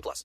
plus.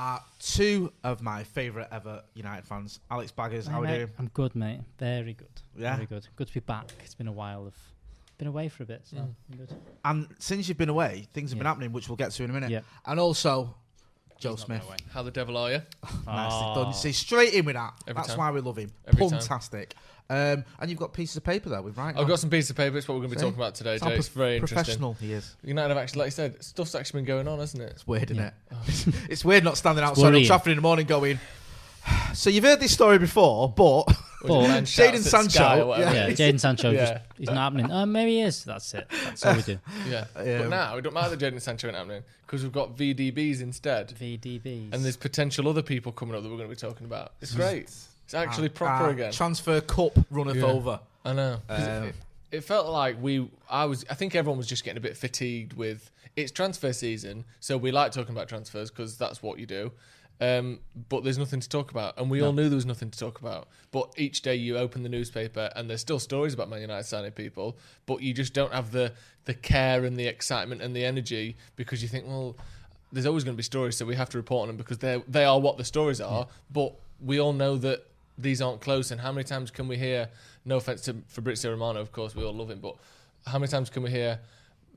are two of my favourite ever United fans. Alex Baggers, how are we doing? I'm good, mate. Very good. Yeah? Very good. Good to be back. It's been a while. I've been away for a bit, so Mm. I'm good. And since you've been away, things have been happening, which we'll get to in a minute. Yeah. And also, Joe Smith. How the devil are you? Nicely Oh. done. See, straight in with that. Every That's time. why we love him. Every time. Fantastic. Um, and you've got pieces of paper there with right. I've got some pieces of paper. It's what we're going to be See? talking about today, It's how Jay. It's prof- very interesting. professional he is. United have actually, like you said, stuff's actually been going on, hasn't it? It's weird, isn't Yeah. it? it's weird not standing outside Old worrying. Trafford in the morning going. So you've heard this story before, but But- Man Jadon shouts at Sky Sancho, or whatever. Yeah, Jadon Sancho, just, he's not happening. Oh, maybe he is. That's it. That's all we do. Yeah. Um, But now it don't matter that Jadon Sancho ain't happening because we've got VDBs instead, VDBs. and there's potential other people coming up that we're going to be talking about. It's great. It's actually proper our again. Transfer cup runneth Yeah. over. I know. 'Cause Um, it, it felt like we. I was. I think everyone was just getting a bit fatigued with it's transfer season, so we like talking about transfers because that's what you do. Um, but there's nothing to talk about, and we all knew there was nothing to talk about. But each day you open the newspaper, and there's still stories about Man United signing people, but you just don't have the the care and the excitement and the energy because you think, well, there's always going to be stories, so we have to report on them because they they are what the stories are. But we all know that these aren't close. And how many times can we hear? No offense to Fabrizio Romano, of course, we all love him, but how many times can we hear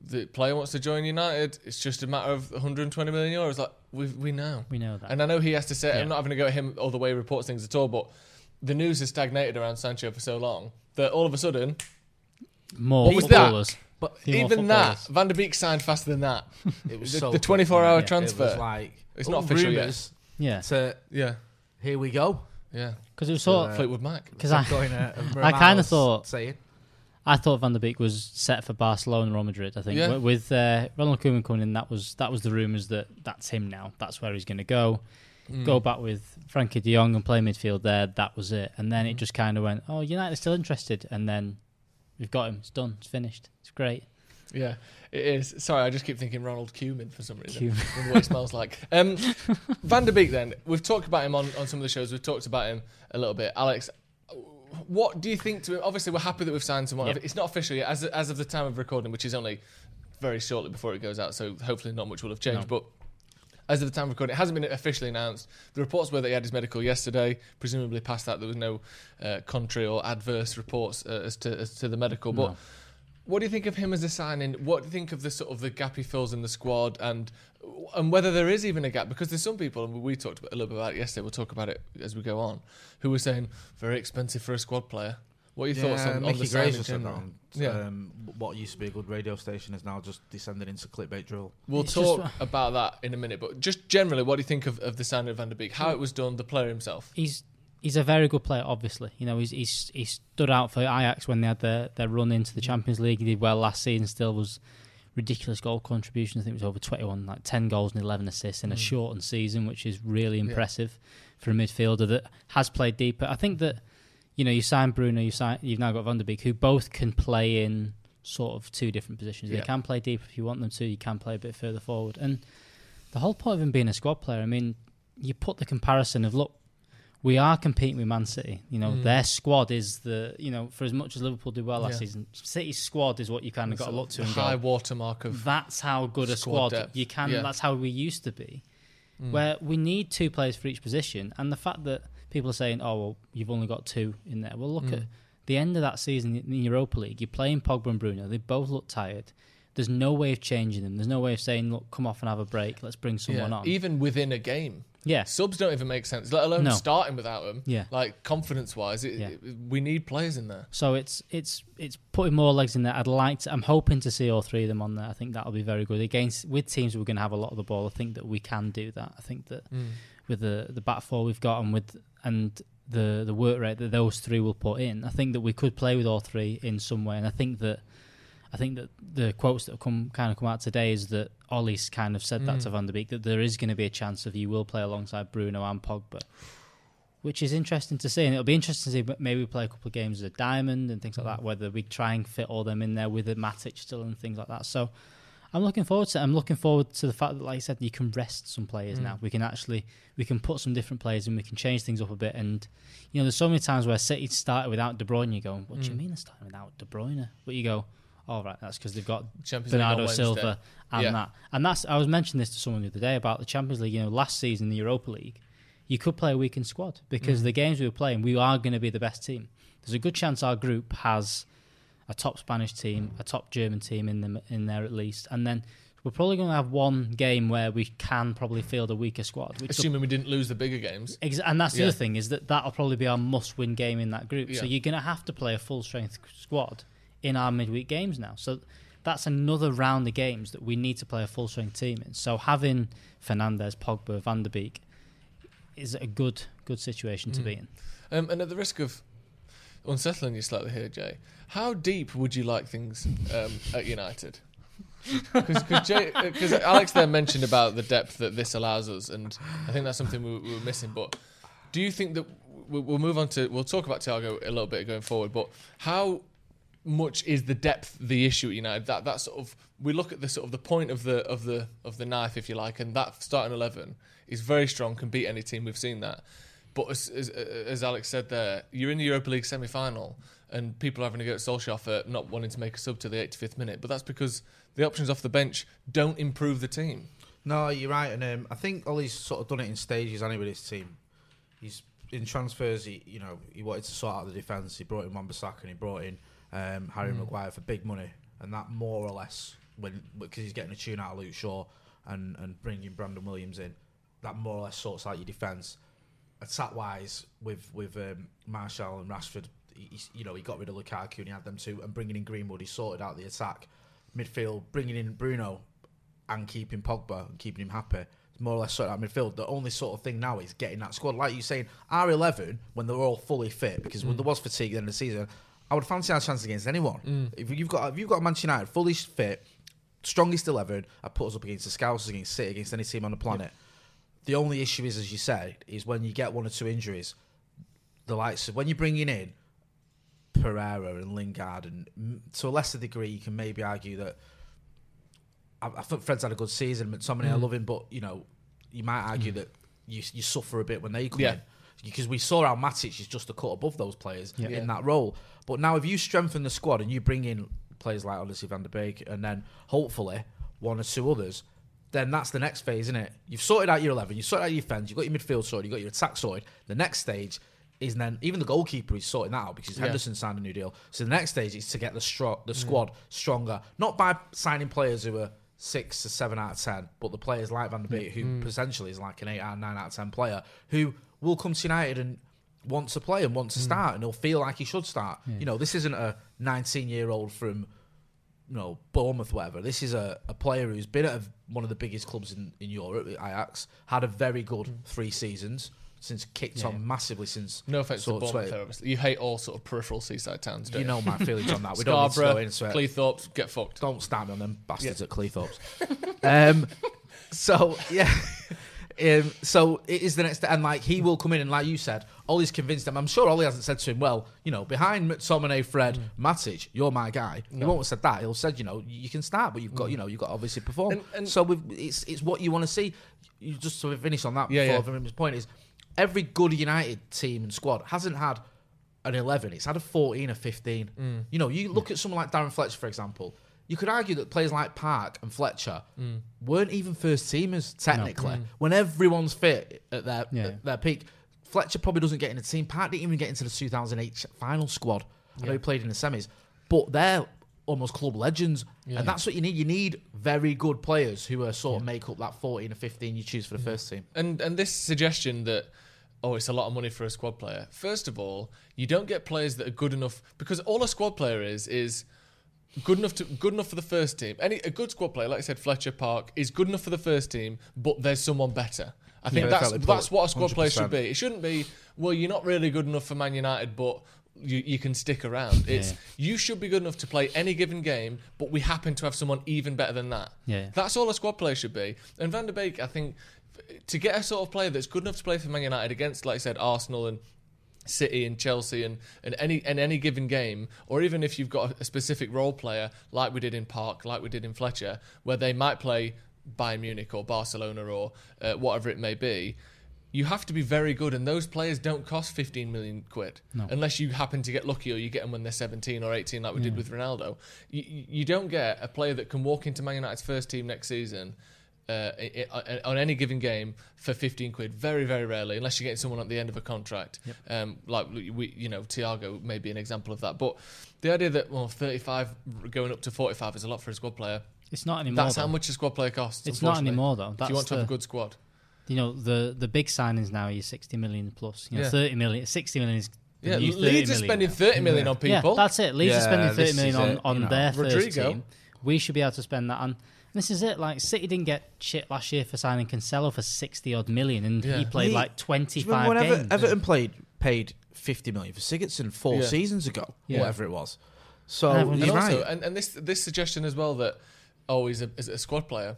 the player wants to join United? It's just a matter of 120 million euros. Like we we know, we know that. and I know he has to say. Yeah. I'm not having to go at him all the way he reports things at all, but the news has stagnated around Sancho for so long that all of a sudden, more What was that? But Few more even that. Van der Beek signed faster than that. it was The, so the quick, 24 hour yeah. transfer. It was like It's not official yet. rumours Yeah, So yeah, here we go. Yeah. because it was sort. Uh, Fleetwood Mac. Because I, uh, I kinda thought- saying I thought Van der Beek was set for Barcelona, and Real Madrid. I think Yeah. with uh, Ronald Koeman coming in, that was that was the rumours that that's him now. That's where he's going to go. Mm. Go back with Frenkie De Jong and play midfield there. That was it. And then it just kind of went, oh, United's still interested. And then we've got him. It's done. It's finished. It's great. Yeah, it is. Sorry, I just keep thinking Ronald Koeman for some reason. With what it smells like. Um, Van der Beek, then. We've talked about him on, on some of the shows. We've talked about him a little bit. Alex, what do you think to him? Obviously, we're happy that we've signed someone. Yeah. It's not official yet, as, as of the time of recording, which is only very shortly before it goes out, so hopefully not much will have changed. No. But as of the time of recording, it hasn't been officially announced. The reports were that he had his medical yesterday. Presumably, past that, there was no uh, contrary or adverse reports uh, as to as to the medical. But No. What do you think of him as a signing? What do you think of the sort of the gap he fills in the squad, and and whether there is even a gap? Because there's some people, and we talked a little bit about it yesterday. We'll talk about it as we go on, who were saying very expensive for a squad player. What are your thoughts on, on Mickey the signing? Grazer said that on Yeah. um, what used to be a good radio station is now just descended into clickbait drill. We'll It's talk just- about that in a minute, but just generally, what do you think of, of the signing of Van der Beek? How it was done, the player himself? He's he's a very good player. Obviously, you know he's he's he stood out for Ajax when they had their, their run into the mm. Champions League. He did well last season. Still was ridiculous goal contribution. I think it was over twenty one, like ten goals and eleven assists in a mm. shortened season, which is really impressive for a midfielder that has played deeper. I think that you know you signed Bruno, you signed, you've now got Van der Beek, who both can play in sort of two different positions. Yeah. They can play deep if you want them to. You can play a bit further forward. And the whole point of him being a squad player, I mean, you put the comparison of look, we are competing with Man City. You know, Mm. their squad is the you know for as much as Liverpool did well last Yeah. season, City's squad is what you kind of got to look to and high go. watermark of That's how good a squad you can. Yeah. That's how we used to be. Mm. Where we need two players for each position, and the fact that people are saying, "Oh, well, you've only got two in there." Well, look Mm. at the end of that season in the Europa League. You're playing Pogba and Bruno. They both look tired. There's no way of changing them. There's no way of saying, "Look, come off and have a break. Let's bring someone yeah, on." even within a game. Yeah, Subs don't even make sense, let alone No. starting without them. Yeah. Like confidence wise, it, Yeah. it- we need players in there. So it's it's it's putting more legs in there. I'd like to. I'm hoping to see all three of them on there. I think that'll be very good against with teams. We're going to have a lot of the ball. I think that we can do that. I think that mm. with the the back four we've got and with and the the work rate that those three will put in, I think that we could play with all three in some way. And I think that I think that the quotes that have come kind of come out today is that Ollie's kind of said that Mm. to Van der Beek that there is going to be a chance of you will play alongside Bruno and Pogba which is interesting to see. And it'll be interesting to see but maybe we play a couple of games as a diamond and things like that, whether we try and fit all them in there with a Matic still and things like that. So I'm looking forward to it. I'm looking forward to the fact that, like I said, you can rest some players Mm. now. We can actually we can put some different players and we can change things up a bit. And you know, there's so many times where City started without De Bruyne. You go, what do you Mm. mean they're starting without De Bruyne? But you go, all right, that's because they've got Champions Bernardo Silva and Yeah. that. And that's I was mentioning this to someone the other day about the Champions League. You know, last season the Europa League, you could play a weakened squad because Mm. the games we were playing, we are going to be the best team. There's a good chance our group has a top Spanish team, a top German team in them in there at least, and then we're probably going to have one game where we can probably field a weaker squad. Assuming we didn't lose the bigger games. Ex- and that's the Yeah. other thing is that that'll probably be our must-win game in that group. So you're going to have to play a full-strength squad in our midweek games now. So that's another round of games that we need to play a full-strength team in. So having Fernandes, Pogba, Van der Beek is a good good situation to Mm. be in. Um, and at the risk of unsettling you slightly here, Jay, how deep would you like things um, at United? Because Alex there mentioned about the depth that this allows us, and I think that's something we, we were missing. But do you think that we- we'll move on to we'll talk about Thiago a little bit going forward? But how much is the depth the issue at United? That that sort of we look at the sort of the point of the of the of the knife, if you like, and that starting eleven is very strong, can beat any team. We've seen that. But as, as, as Alex said there, you're in the Europa League semi final, and people are having to go at Solskjaer for not wanting to make a sub to the 85th minute. But that's because the options off the bench don't improve the team. No, you're right, and um, I think Ollie's sort of done it in stages. Anyway, his team, he's in transfers. He, you know, he wanted to sort out the defence. He brought in Wan-Bissaka and he brought in um, Harry Maguire for big money, and that more or less when because he's getting a tune out of Luke Shaw and and bringing Brandon Williams in, that more or less sorts out your defence. Attack wise, with with um, Martial and Rashford, he, he's- you know, he got rid of Lukaku and he had them two, and bringing in Greenwood, he sorted out the attack. Midfield, bringing in Bruno and keeping Pogba and keeping him happy. It's more or less sorted out midfield. The only sort of thing now is getting that squad. Like you're saying, R11, when they're all fully fit, because when there was fatigue at the end of the season, I would fancy our chance against anyone. Mm. If you've got if you've got Manchester United fully fit, strongest 11, I put us up against the Scouts, against City, against any team on the planet. The only issue is, as you said, is when you get one or two injuries, the likes of when you're bringing in Pereira and Lingard, and mm, to a lesser degree, you can maybe argue that I, I think Fred's had a good season. McTominay, I love him, but you know, you might argue mm. that you you suffer a bit when they come Yeah. in because we saw how Matic is just a cut above those players Yeah. in that role. But now, if you strengthen the squad and you bring in players like obviously Van der Beek and then hopefully one or two others, then that's the next phase, isn't it? You've sorted out your eleven, you've sorted out your defence, you've got your midfield sorted, you've got your attack sorted. The next stage is then even the goalkeeper is sorting that out because Yeah. Henderson signed a new deal. So the next stage is to get the stro- the mm. squad stronger, not by signing players who are six to seven out of ten, but the players like Van der Beek, who mm. potentially is like an eight out of nine out of ten player, who will come to United and want to play and want to hmm. start, and he'll feel like he should start. Hmm. You know, this isn't a 19 year old from you know Bournemouth, whatever. This is a, a player who's been at a, one of the biggest clubs in, in Europe, Ajax, had a very good hmm. three seasons since kicked Yeah. on massively since. No offense to Bournemouth, 20 obviously. You hate all sort of peripheral seaside towns, don't You you? know my feelings on that. We don't need to go into it. Cleethorpes, get fucked. Don't me on them bastards at Cleethorpes. um, so yeah, Um, so it is the next, and like he will come in and like you said, Ollie's convinced him. I'm sure Ollie hasn't said to him, "Well, you know, behind McTominay, Fred, Matic, you're my guy." He won't have said that. He'll said, "You know, you can start, but you've got, you know, you've got to obviously perform." And- and- so we've, it's it's what you want to see. You just to finish on that. Yeah, before yeah. His point is, every good United team and squad hasn't had an 11. It's had a 14 or 15. Mm. You know, you look at someone like Darren Fletcher, for example. You could argue that players like Park and Fletcher Mm. weren't even first teamers technically. When everyone's fit at their Yeah. at their peak, Fletcher probably doesn't get in the team. Park didn't even get into the 2008 final squad. I know he played in the semis, but they're almost club legends, and that's what you need. You need very good players who are sort of make up that 14 or 15 you choose for the first team. And and this suggestion that oh, it's a lot of money for a squad player. First of all, you don't get players that are good enough because all a squad player is is good enough to good enough for the first team. Any a good squad player, like I said, Fletcher Park is good enough for the first team, but there's someone better. I think Yeah, that's that's what a squad player 100%. should be. It shouldn't be well, you're not really good enough for Man United, but you, you can stick around. It's you should be good enough to play any given game, but we happen to have someone even better than that. Yeah. That's all a squad player should be. And Van der Beek, I think, to get a sort of player that's good enough to play for Man United against, like I said, Arsenal and City and Chelsea and, and any and any given game, or even if you've got a, specific role player like we did in Park, like we did in Fletcher, where they might play Bayern Munich or Barcelona or uh, whatever it may be, you have to be very good, and those players don't cost 15 million quid unless you happen to get lucky or you get them when they're 17 or 18, like we did with Ronaldo. You, you you don't get a player that can walk into Man United's first team next season. Uh, i- i- on any given game for 15 quid, very very rarely, unless you're getting someone at the end of a contract. Um, like we, you know, Thiago may be an example of that. But the idea that well, 35 going up to 45 is a lot for a squad player. It's not anymore. That's though. how much a squad player costs. It's not anymore though. If That's you want to have a good squad. You know the the big signings now are 60 million plus. You know, Yeah. 30 million, 60 million is the Yeah, new 30 Leeds are spending now. 30 million on people. Yeah, that's it. Leeds Yeah, are spending this 30 is million on, it, on you know. their first team. We should be able to spend that on. This is it. Like City didn't get shit last year for signing Cancelo for 60 odd million, and Yeah. he played He- like Do you 25 remember when Ever- games. Everton played paid 50 million for Sigurdsson four Yeah. seasons ago, Yeah. whatever it was. So And everyone- you're and also, right. and, and this this suggestion as well that oh, he's a, is a squad player.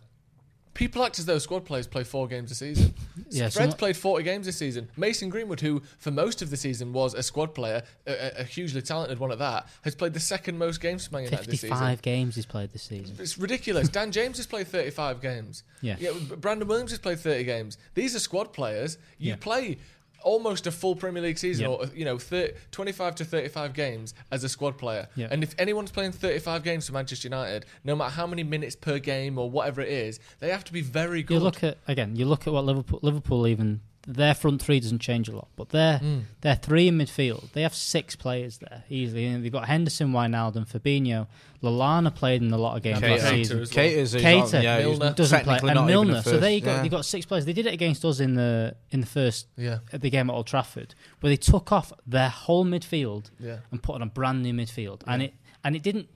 People act as though squad players play four games a season. Yeah, Fred's some- played 40 games this season. Mason Greenwood, who for most of the season was a squad player, a, a- a hugely talented one at that, has played the second most games for Man United this season. 55 games he's played this season. It's ridiculous. Dan James has played 35 games. Yeah. yeah. Brandon Williams has played 30 games. These are squad players. You Yeah. play almost a full Premier League season Yeah. or you know 30, 25 to 35 games as a squad player. Yeah. And if anyone's playing 35 games for Manchester United, no matter how many minutes per game or whatever it is, they have to be very good. You look at again. You look at what Liverpool. Liverpool even their front three doesn't change a lot, but their Hmm. their three in midfield. They have six players there easily. You know, they've got Henderson, Wijnaldum, Fabinho. Lallana played in a lot of games Keita. last season. as well. Keita's who's Keita yeah, Milner. doesn't play, and Milner. a So first, there you go. yeah. They got six players. They did it against us in the in the first Yeah. at the game at Old Trafford, where they took off their whole midfield Yeah. and put on a brand new midfield, and it and it didn't.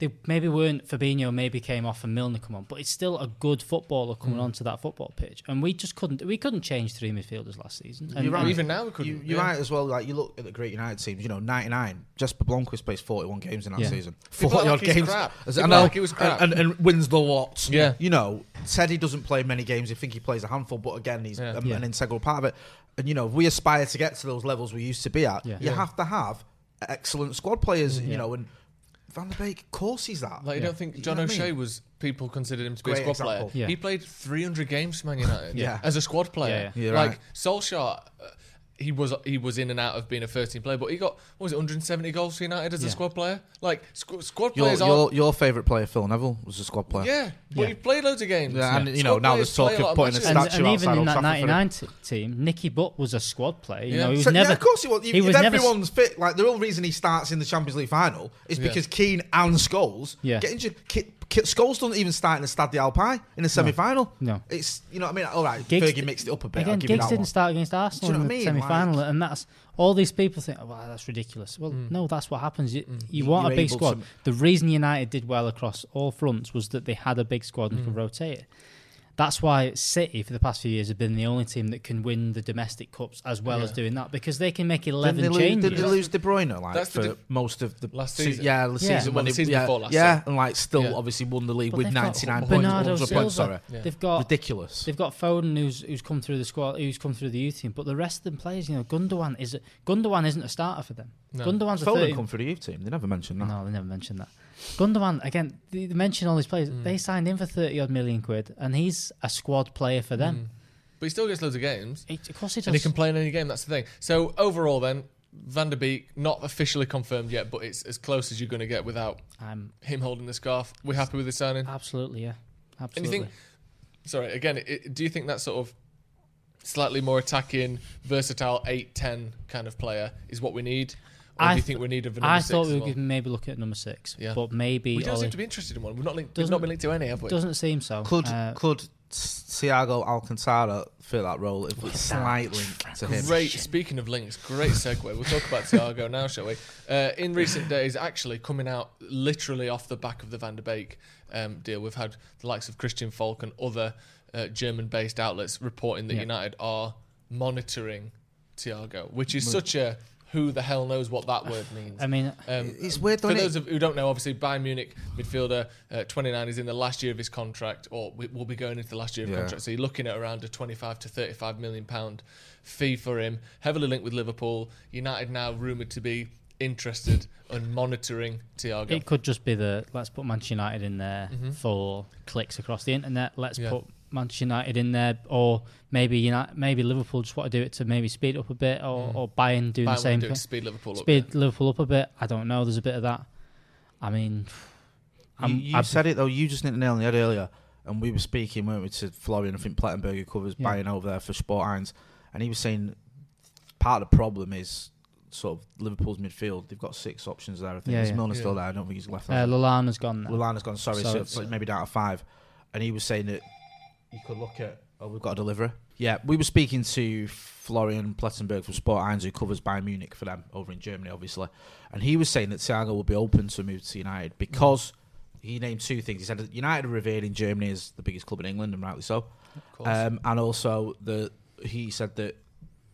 They maybe weren't Fabinho, maybe came off and Milner come on, but it's still a good footballer coming Mm. onto that football pitch, and we just couldn't we couldn't change three midfielders last season. And, You're right. Even now we couldn't. You, you're yeah. right as well. Like you look at the great United teams. You know, 99. Jesper Blomqvist plays 41 games in that Yeah. season. People 40 odd like games. crap. As- People I know, like he was crap. And, and, and wins the lot. Yeah. You know, Teddy doesn't play many games. I think he plays a handful, but again, he's Yeah. um, Yeah. an integral part of it. And you know, if we aspire to get to those levels we used to be at. Yeah. You Yeah. have to have excellent squad players. You know, and Van der Beek, of course, he's that. Like you Yeah. don't think You John know what I O'Shea mean? was people considered him to be Great a squad example. player. Yeah. He played 300 games for Man United Yeah. as a squad player. Yeah, yeah. You're like right. Solskjaer, uh, he was he was in and out of being a first team player, but he got what was it 170 goals for United as a squad player. Like squ- squad your, players your, are your favourite player, Phil Neville, was a squad player. yeah, but Yeah. he played loads of games. Yeah, and, you know, Squad now players there's talk play a lot of putting a matches. and, statue and outside even in that Trafford 99 t- team, Nicky Butt was a squad player. You Yeah. know, he was So, never. yeah, of course he was. If, he was if never- everyone's fit, like the real reason he starts in the Champions League final is Yeah. because Keane and Scholes Yeah. get injured. Ke- Ke- Scholes doesn't even start in the Stade Alpi in the semi-final. No. it's you know what I mean. All right, Giggs- Fergie mixed it up a bit. Again, Giggs didn't one. start against Arsenal you know in what I the mean? semi-final, Like- and that's all these people think. Oh, wow, that's ridiculous. Well, mm. no, that's what happens. You, mm. you You- want you're a big squad. to- The reason United did well across all fronts was that they had a big squad and mm. could rotate it. That's why City for the past few years have been the only team that can win the domestic cups as well as doing that because they can make Didn't eleven they, lose, changes. did they lose De Bruyne like That's the for dif- most of the Last se- season. Yeah, the Yeah. season Well, when the it- season yeah, before last, yeah, sorry. and like still Yeah. obviously won the league But with 99 points. Bernardo Silva. points, sorry. Yeah. They've got Ridiculous. They've got Foden who's who's come through the squad, who's come through the youth team, but the rest of them players, you know, Gundogan is Gundogan isn't a starter for them. No. Gundogan's a Foden 30 come for the youth team. They never mentioned that. No, they never mentioned that. Gundogan again. They mention all these players. Mm. They signed him for thirty odd million quid, and he's a squad player for them. Mm. But he still gets loads of games. He- of course, he And he can play in any game, that's the thing. So overall then, Van der Beek, not officially confirmed yet, but it's as close as you're going to get without I'm him holding the scarf. We're happy with the signing? absolutely yeah, And absolutely. you think, sorry, again, it, do you think that sort of slightly more attacking, versatile 8-10 kind of player is what we need? Or I do you th- think we need a number I six thought as we well? could maybe look at number six, Yeah. but maybe We don't Oli- seem to be interested in one. We've not, linked, we've Doesn't- been linked to any, have we? doesn't seem so. Could Uh, could Thiago Alcantara fill that role if it's slight link to him? Great. Speaking of links, great segue. We'll talk about Thiago now, shall we? Uh, in recent days, actually coming out literally off the back of the Van der Beek um, deal, we've had the likes of Christian Falk and other uh, German-based outlets reporting that Yeah. United are monitoring Thiago, which is such a who the hell knows what that word means. I mean, Um, It's weird, for though, those isn't of who don't know, obviously Bayern Munich midfielder, uh, 29, is in the last year of his contract, or we- will be going into the last year of Yeah. contract. So you're looking at around a 25 to 35 million pound fee for him. Heavily linked with Liverpool. United now rumored to be interested and monitoring Thiago. it could just be the let's put Manchester United in there Mhm. for clicks across the internet. Let's Yeah. put Manchester United in there, or maybe United, maybe Liverpool just want to do it to maybe speed up a bit, or, Mm. or Bayern doing Bayern the same want to do it thing. speed Liverpool up. speed Liverpool up a bit. I don't know. There's a bit of that. I mean, You, I'm- you I'd- said it though. You just hit the nail on the head earlier, and we were speaking, weren't we, to Florian? I think Plettenberg, who covers Yeah. Bayern over there for Sport1, and he was saying part of the problem is sort of Liverpool's midfield. They've got six options there. I think Yeah, is yeah. Still there? I don't think he's left. uh. Lallana's gone now. Lallana's gone. Sorry, So so, it's- it's maybe down to five. And he was saying that you could look at. Oh, we've got a deliverer. Yeah, we were speaking to Florian Plettenberg from Sport1, who covers Bayern Munich for them over in Germany, obviously. And he was saying that Thiago will be open to move to United because he named two things. He said that United are revered in Germany as the biggest club in England, and rightly so. Um, and also, the he said that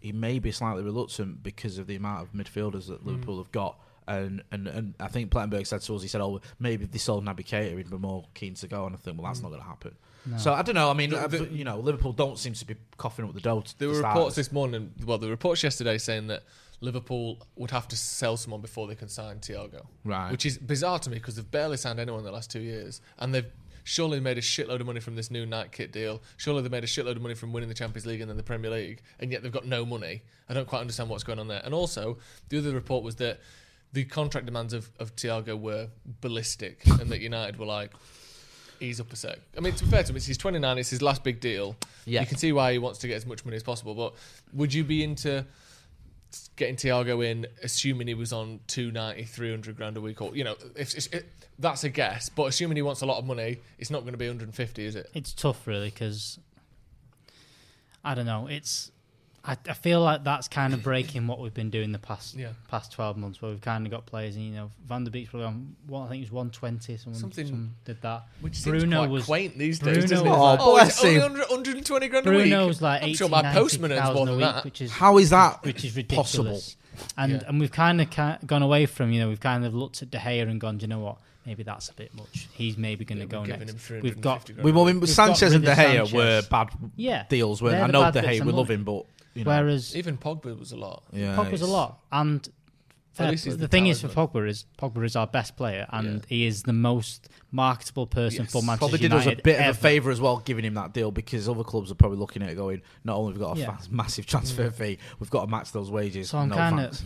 he may be slightly reluctant because of the amount of midfielders that Liverpool have got. And, and and I think Plettenberg said to us, he said, "Oh, maybe if they sold Naby Keita, he'd be more keen to go." And I think, well, that's not going to happen. No. So I don't know. I mean, The- the- you know, Liverpool don't seem to be coughing up the dough. To There the were starters. reports this morning. Well, the reports yesterday saying that Liverpool would have to sell someone before they can sign Thiago, Right. Which is bizarre to me because they've barely signed anyone in the last two years, and they've surely made a shitload of money from this new Nike kit deal. Surely they've made a shitload of money from winning the Champions League and then the Premier League, and yet they've got no money. I don't quite understand what's going on there. And also, the other report was that the contract demands of, of Thiago were ballistic, and that United were like. Ease up a sec. I mean, to be fair to him, it's he's 29. It's his last big deal. Yeah. You can see why he wants to get as much money as possible. But would you be into getting Thiago in, assuming he was on 290, 300 grand a week? Or, you know, if, if, if- that's a guess. But assuming he wants a lot of money, it's not going to be 150, is it? it's tough, really, because I don't know. It's I, I feel like that's kind of breaking what we've been doing the past Yeah. past twelve months, where we've kind of got players, and you know, Van der Beek's probably on what I think it was one twenty. Someone, Something- someone did that. Which Bruno seems quite was- quaint these Bruno days, doesn't it? was It's like- oh, bless it's only him. 120 grand a week. Bruno's like I'm sure my postman earns more than a week, that. which is How is that which is ridiculous. possible? And Yeah. and we've kind of ca- gone away from you know we've kind of looked at De Gea and gone, do you know what? Maybe that's a bit much. He's maybe going to Yeah, go next. We've got 350 grand We, a well, week. we, We've Sanchez got and De rid of Gea were bad yeah deals, weren't I know De Gea, we love him, but you know, Whereas Even Pogba was a lot. yeah, Pogba's a lot, and At the, the thing is for. Pogba is Pogba is our best player, and Yeah. he is the most marketable person Yes. for Manchester United Probably did us a bit ever. of a favour as well, giving him that deal because other clubs are probably looking at it going, not only have we got a Yeah. fa- massive transfer mm. fee, we've got to match those wages. So I'm no kind of,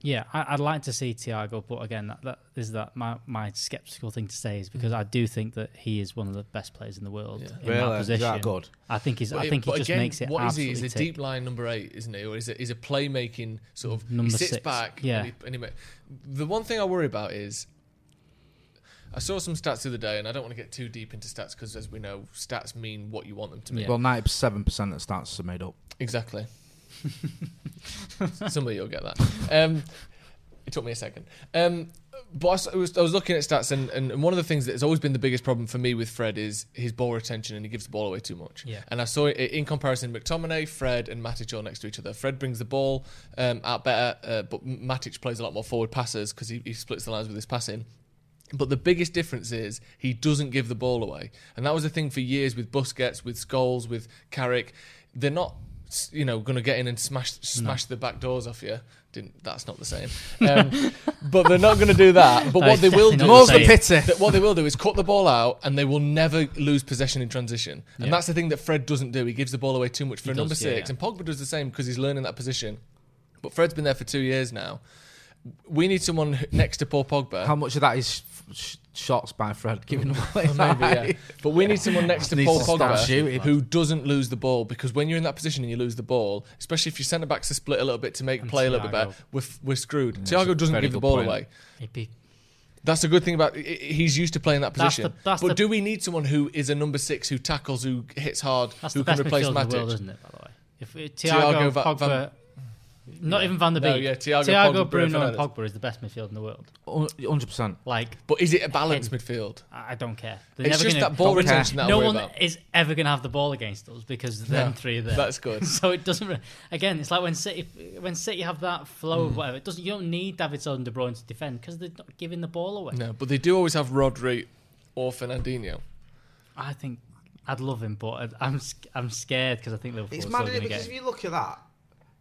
yeah, I, I'd like to see Thiago, but again, that, that is that my, my skeptical thing to say is because mm. I do think that he is one of the best players in the world Yeah. in really that uh, Is position. that good. I think he's. But I it- think he just again, makes it What is he? absolutely He's a deep line number eight, isn't he? Or is it? He's a playmaking sort of. Number he sits six, back. yeah. And he, and he ma- the one thing I worry about is. I saw some stats the other day, and I don't want to get too deep into stats because, as we know, stats mean what you want them to mean. Well, ninety-seven percent of stats are made up. Exactly. Somebody will get that. Um, It took me a second. Um, but I was, I was looking at stats, and, and, one of the things that has always been the biggest problem for me with Fred is his ball retention, and he gives the ball away too much. Yeah. And I saw it in comparison, McTominay, Fred, and Matic all next to each other. Fred brings the ball um, out better, uh, but Matic plays a lot more forward passes because he, he splits the lines with his passing. But the biggest difference is he doesn't give the ball away, and that was the thing for years with Busquets, with Scholes, with Carrick. They're not, you know, going to get in and smash smash the back doors off you. Didn't that's not the same, um, but they're not going to do that. But That what they will do, More's the pity. that what they will do is cut the ball out, and they will never lose possession in transition. And that's the thing that Fred doesn't do. He gives the ball away too much for He number does, yeah, six, yeah. and Pogba does the same because he's learning that position. But Fred's been there for two years now. We need someone next to Paul Pogba. How much of that is sh- shots by Fred giving away? Maybe, yeah. But we need someone next to Needs Paul to start shooting. Pogba who doesn't lose the ball because when you're in that position and you lose the ball, especially if your centre backs are split a little bit to make And play a little bit Thiago. better, we're, f- we're screwed. Thiago doesn't very give the good ball point. away. It'd be That's a good thing about i- i- he's used to playing that That's position. the- that's but the- do we need someone who is a number six who tackles, who hits hard, that's who the best can replace midfield in the world, Matic? isn't it? By the way, if uh, Thiago Thiago, Va- Pogba, Van- not even Van der No, Beek, yeah, Thiago, Thiago, Pogba, Bruno, and Fernandes. Pogba is the best midfield in the world. Hundred percent. Like, But is it a balanced midfield? I I don't care. They're It's never just gonna, that ball don't care. retention that I no worry one about. is ever going to have the ball against us because them No, three are there. that's good. so it doesn't. re- Again, it's like when City when City have that flow Mm. of whatever. It doesn't. You don't need David and De Bruyne to defend because they're not giving the ball away. No, but they do always have Rodri or Fernandinho. I think I'd love him, but I- I'm sc- I'm scared because I think Liverpool It's are mad still isn't going it? to because get. if you look at that,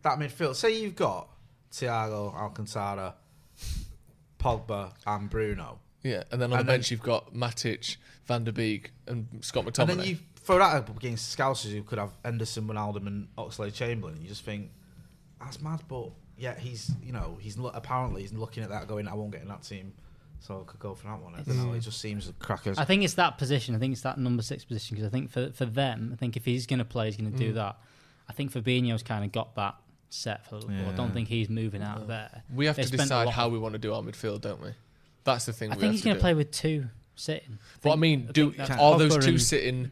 that midfield. Say you've got Thiago, Alcantara, Pogba, and Bruno, Yeah, and then on And the then- bench you've got Matic, Van der Beek, and Scott McTominay. and then you throw that up against Scousers who could have Henderson, Wijnaldum, and Oxlade-Chamberlain. You just think that's mad, but yeah, he's you know he's lo- apparently he's looking at that going, I won't get in that team, so I could go for that one. I don't know. It just seems crackers. I think it's that position. I think it's that number six position because I think for for them, I think if he's going to play, he's going to do mm. that. I think Fabinho's kind of got that set for Liverpool. I don't think he's moving out of there. we have They to decide how we want to do our midfield, don't we? That's the thing. I we think have he's going to play with two sitting. But I think- mean, do are those two sitting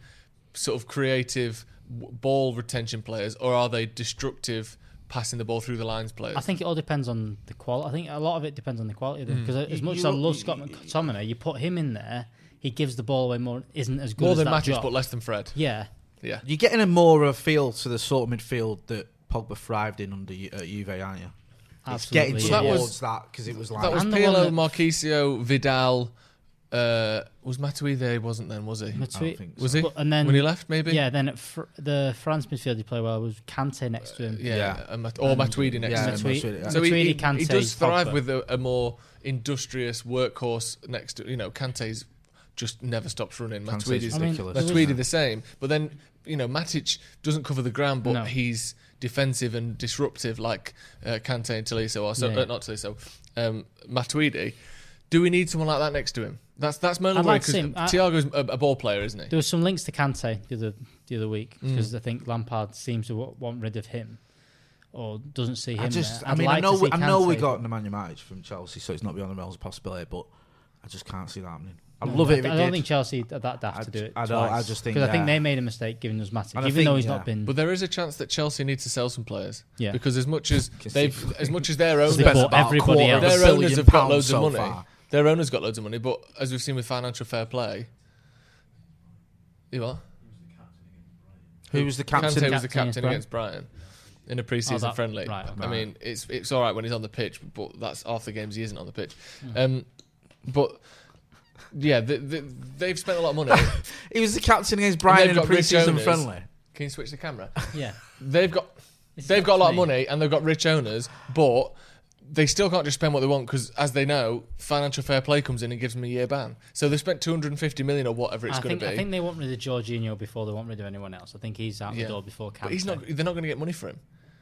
sort of creative w- ball retention players, or are they destructive passing the ball through the lines players? I think it all depends on the quality. I think a lot of it depends on the quality of them. Mm. Because as much you as I love Scott McTominay, you put him in there, he gives the ball away more. Isn't as good more as than that Matic, but less than Fred. Yeah, Yeah, You're getting a more of a feel to the sort of midfield that Pogba thrived in under Ju- at Juve, aren't you? It's getting Well, yeah. towards that because it was like that was And the Pirlo, that- Marchisio, Vidal. Uh, was Matuidi there? He wasn't then, was he? Matui- think Was he? But- and then when he left, maybe. Yeah, then at fr- the France midfield he played well was Kante next to him. yeah, Yeah. and Mat- or Matuidi next. yeah, to him. Matui- Matuidi, yeah. So he, he, Matuidi, Kante, he does thrive Pogba. with a, a more industrious workhorse next to you know Kante's just never stops running. Kante's Matuidi's I mean, ridiculous. Matuidi the same, but then you know Matic doesn't cover the ground, but No. he's defensive and disruptive like uh, Kante and Tolisso, or so, Yeah. uh, not Tolisso, um, Matuidi. Do we need someone like that next to him? That's that's my only I'd worry like because see Thiago's a, a ball player, isn't he? There was some links to Kante the other the other week Mm. because I think Lampard seems to wa- want rid of him or doesn't see him. I just, there. I mean, like I know, we, I know we got Nemanja Matic from Chelsea, so it's not beyond the realms of possibility. But I just can't see that happening. I No, love it if I, it I don't did. think Chelsea are that daft I to do it. I don't- I just think, because I think they made a mistake giving us Matic, And I even though he's yeah. not been. But there is a chance that Chelsea need to sell some players. Yeah. Because as much as they've, as much as their owners, They bought everybody else. their Their owners have got loads of money. Their owners got loads of money, but as we've seen with financial fair play, you what? Who was the Kante captain? was the Captain captain against Brighton? in a pre-season Oh, that- friendly. right, I mean, it's it's all right when he's on the pitch, but that's half the games he isn't on the pitch. Hmm. Um, but yeah, the, the, they've spent a lot of money. He was the captain against Brian And Brighton in a got rich pre-season owners. friendly. Can you switch the camera? yeah, They've got It's they've not got a lot of me. money and they've got rich owners, but they still can't just spend what they want because, as they know, financial fair play comes in and gives them a year ban. So they've spent 250 million or whatever it's I going think to be. I think they want rid of Jorginho before they want rid of anyone else. I think he's out Yeah. the door before Kante. but he's not. They're not going to get money for him.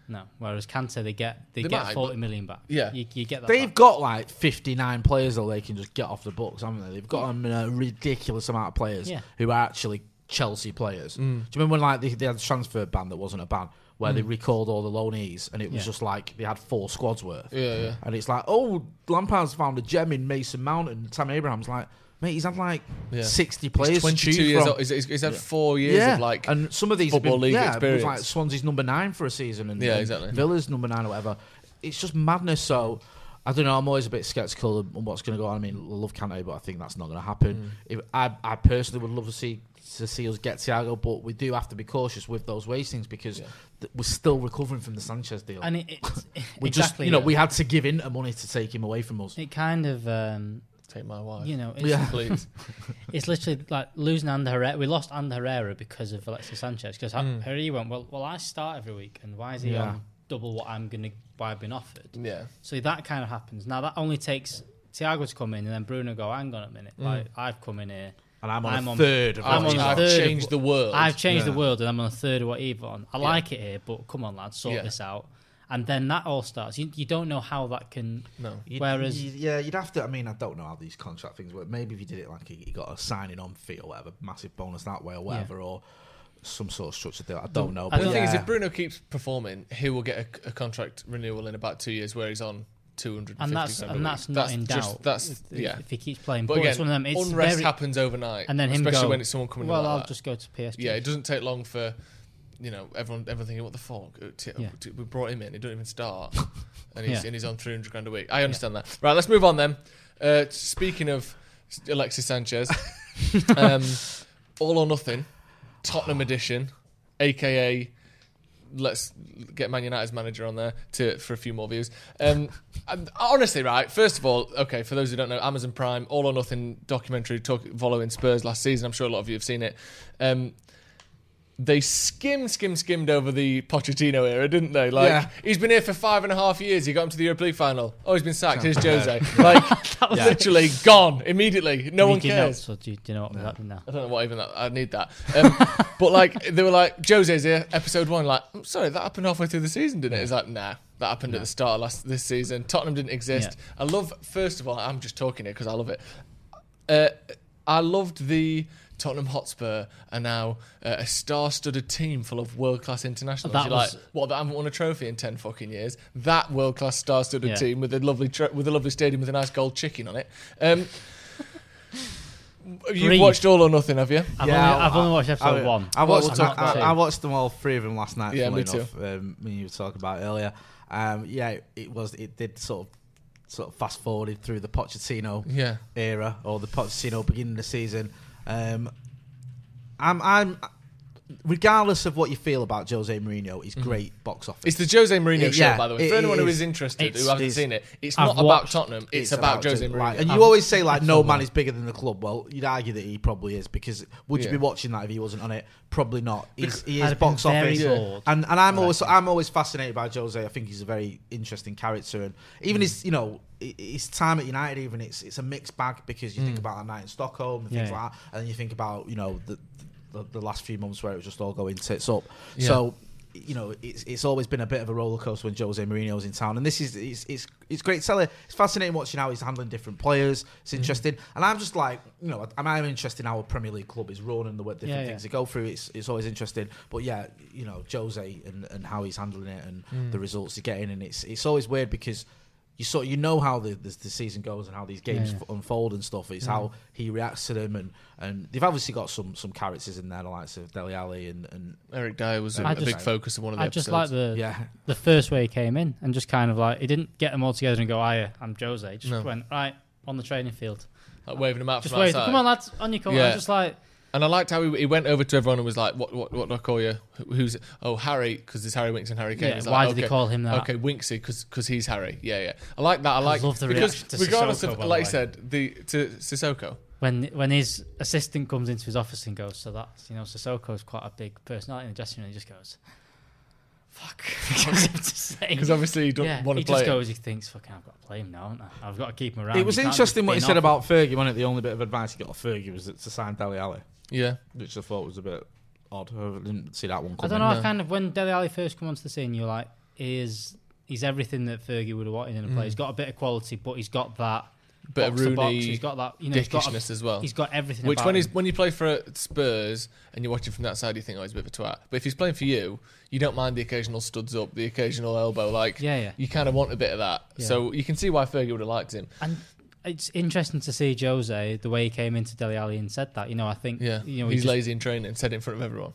No, whereas Kante they get they, They get might, forty but- million back. Yeah. you, you get that. They've back. got like 59 players that they can just get off the books, haven't they? They've got um, a ridiculous amount of players Yeah. who are actually Chelsea players. Mm. Do you remember when like they, they had a transfer ban that wasn't a ban, where they recalled all the loanees, and it was Yeah. just like they had four squads worth. Yeah, yeah. And it's like, oh, Lampard's found a gem in Mason Mount, and Tam Abraham's like, mate, he's had like Yeah. 60 players. He's 22 years from. old. He's, he's, he's had four years yeah, of like. and some of these have football been, league yeah, it was like. Swansea's number nine for a season, and, Yeah, and exactly. Villa's number nine or whatever. It's just madness. So I don't know. I'm always a bit skeptical of what's going to go on. I mean, I love Kante, but I think that's not going to happen. If, I, I personally would love to see to see us get Thiago, but we do have to be cautious with those wastings because th- we're still recovering from the Sanchez deal. And it, it's we exactly, just, you know, yeah. we had to give in to money to take him away from us. it kind of um, Take my wife. you know it's, Yeah. Please. it's literally like losing Ander Herrera. We lost Ander Herrera because of Alexis Sanchez. Because Mm. Herrera went, well, well, I start every week, and why is he Yeah. on double what I'm gonna why I've been offered? yeah. So that kind of happens. Now that only takes Thiago to come in, and then Bruno go, hang on a minute, Mm. like I've come in here. And I'm on I'm a on- third of I'm what on he's a I've on. third of changed what- the world. I've changed Yeah. the world, and I'm on a third of what Eva on. I like it here, but come on, lads, sort Yeah. this out. And then that all starts. You, you don't know how that can. no. You'd- Whereas- you- yeah, you'd have to. I mean, I don't know how these contract things work. Maybe if you did it like you you got a signing on fee or whatever, massive bonus that way or whatever, or some sort of structured deal. I don't know. But But the thing is, if Bruno keeps performing, he will get a, a contract renewal in about two years, where he's on two hundred. And that's and that's not in doubt. That's if, yeah. If he keeps playing, But but, again, it's one of them. It's unrest very, happens overnight, and then him especially go, when it's someone coming. in Well, like I'll that. just go to PSG. Yeah, it doesn't take long for you know everyone everyone thinking what the fuck Uh, Yeah. we brought him in he didn't even start and he's Yeah. and he's on 300 grand a week I understand that right let's move on then uh, speaking of Alexis Sanchez um, all or nothing Tottenham edition aka let's get Man United's manager on there to for a few more views. Um, and honestly, right. First of all, okay, for those who don't know, Amazon Prime All or Nothing documentary talk, following Spurs last season. I'm sure a lot of you have seen it. Um, they skim, skim, skimmed over the Pochettino era, didn't they? Like Yeah. he's been here for five and a half years. He got him to the Europa League final. Oh, he's been sacked. Here's Jose. Like Yeah. literally gone immediately. No one Read your cares. notes, do, you, do you know what that now? I don't know what even that. I need that. Um, but like they were like Jose's here, episode one. Like, "I'm sorry, that happened halfway through the season, didn't it? It's like, nah, that happened at the start of last this season. Tottenham didn't exist. I love. First of all, I'm just talking it because I love it. Uh, I loved the Tottenham Hotspur are now uh, a star-studded team full of world-class internationals. That You're was- like, what? That haven't won a trophy in ten fucking years. That world-class star-studded Yeah. team with a lovely tro- with a lovely stadium with a nice gold chicken on it. Um, you've Breathe. watched All or Nothing, have you? I've, Yeah, only, I've I- only watched episode I, one. I watched, I've I. I watched them all three of them last night. Yeah, funnily me too. Um, when you were talking about earlier, um, yeah, it, it was. It did sort of, sort of fast forwarded through the Pochettino Yeah. era or the Pochettino beginning of the season. Um, I'm, I'm, regardless of what you feel about Jose Mourinho, he's great box office. It's the Jose Mourinho Yeah, show, by the way. it For anyone who is. is interested, who hasn't seen it, it's I've not about Tottenham. It's, about, Jose Mourinho. Like, and you I've- always say like no man is bigger than the club. Well, you'd argue that he probably is because would you Yeah. be watching that if he wasn't on it? Probably not. He's, he is box office, bored. and and I'm I always. I'm always fascinated by Jose. I think he's a very interesting character, and even Mm. his you know his time at United, even it's it's a mixed bag because you think Mm. about that night in Stockholm and things yeah. like that, and then you think about you know the the, the last few months where it was just all going tits up. Yeah. So you know, it's it's always been a bit of a roller coaster when Jose Mourinho's in town, and this is it's it's, it's great. to tell you, It's fascinating watching how he's handling different players. It's Mm-hmm. interesting, and I'm just like, you know, I'm, I'm interested in how a Premier League club is run and the different Yeah, things yeah. they go through. It's it's always interesting, but yeah, you know, Jose and, and how he's handling it and Mm. the results he's getting, and it's it's always weird because. You sort you know how the, the the season goes and how these games Yeah, yeah. f- unfold and stuff. It's how he reacts to them and, and they've obviously got some some characters in there, the likes of Dele Alli and, and Eric Dier was a just- big focus of one of the I just episodes. like the yeah, the first way he came in and just kind of like he didn't get them all together and go, "I, I'm Jose." He just No. went right on the training field. like waving them out Just from wait, outside. come on, lads, on your corner. Yeah. I'm just like, And I liked how he, he went over to everyone and was like, "What, what, what do I call you? Who's oh Harry? Because there's Harry Winks and Harry Kane." Yeah, He's why like, did he call him that? Okay, Winksy, because he's Harry. Yeah, yeah. I like that. I like love the because reaction regardless Sissoko, of like you way. said, the to Sissoko. when when his assistant comes into his office and goes, "So that's you know, Sissoko's quite a big personality in the dressing room." He just goes, "Fuck," He doesn't have to say. Because obviously you don't yeah, want to play. He just him. goes. He thinks, "Fucking, I've got to play him now, haven't I? I've got to keep him around." It was interesting what he said about Fergie, wasn't it? The only bit of advice he got off Fergie was to sign Dele Alli, Yeah, which I thought was a bit odd. I didn't see that one coming. I don't know. No. I kind of when Dele Alli first come onto the scene, you're like, "Is he's everything that Fergie would have wanted in a player? Mm. He's got a bit of quality, but he's got that Bit of box to box. He's got that, you know, he's got, dickishness a, as well. he's got everything. Which when him. he's when you play for Spurs and you're watching from that side, you think, oh, he's a bit of a twat. But if he's playing for you, you don't mind the occasional studs up, the occasional elbow. Like, Yeah, yeah. you kind of want a bit of that. Yeah. So you can see why Fergie would have liked him. And it's interesting to see Jose the way he came into Dele Alli and said that. You know, I think Yeah, you know he he's just- lazy in training, said it in front of everyone.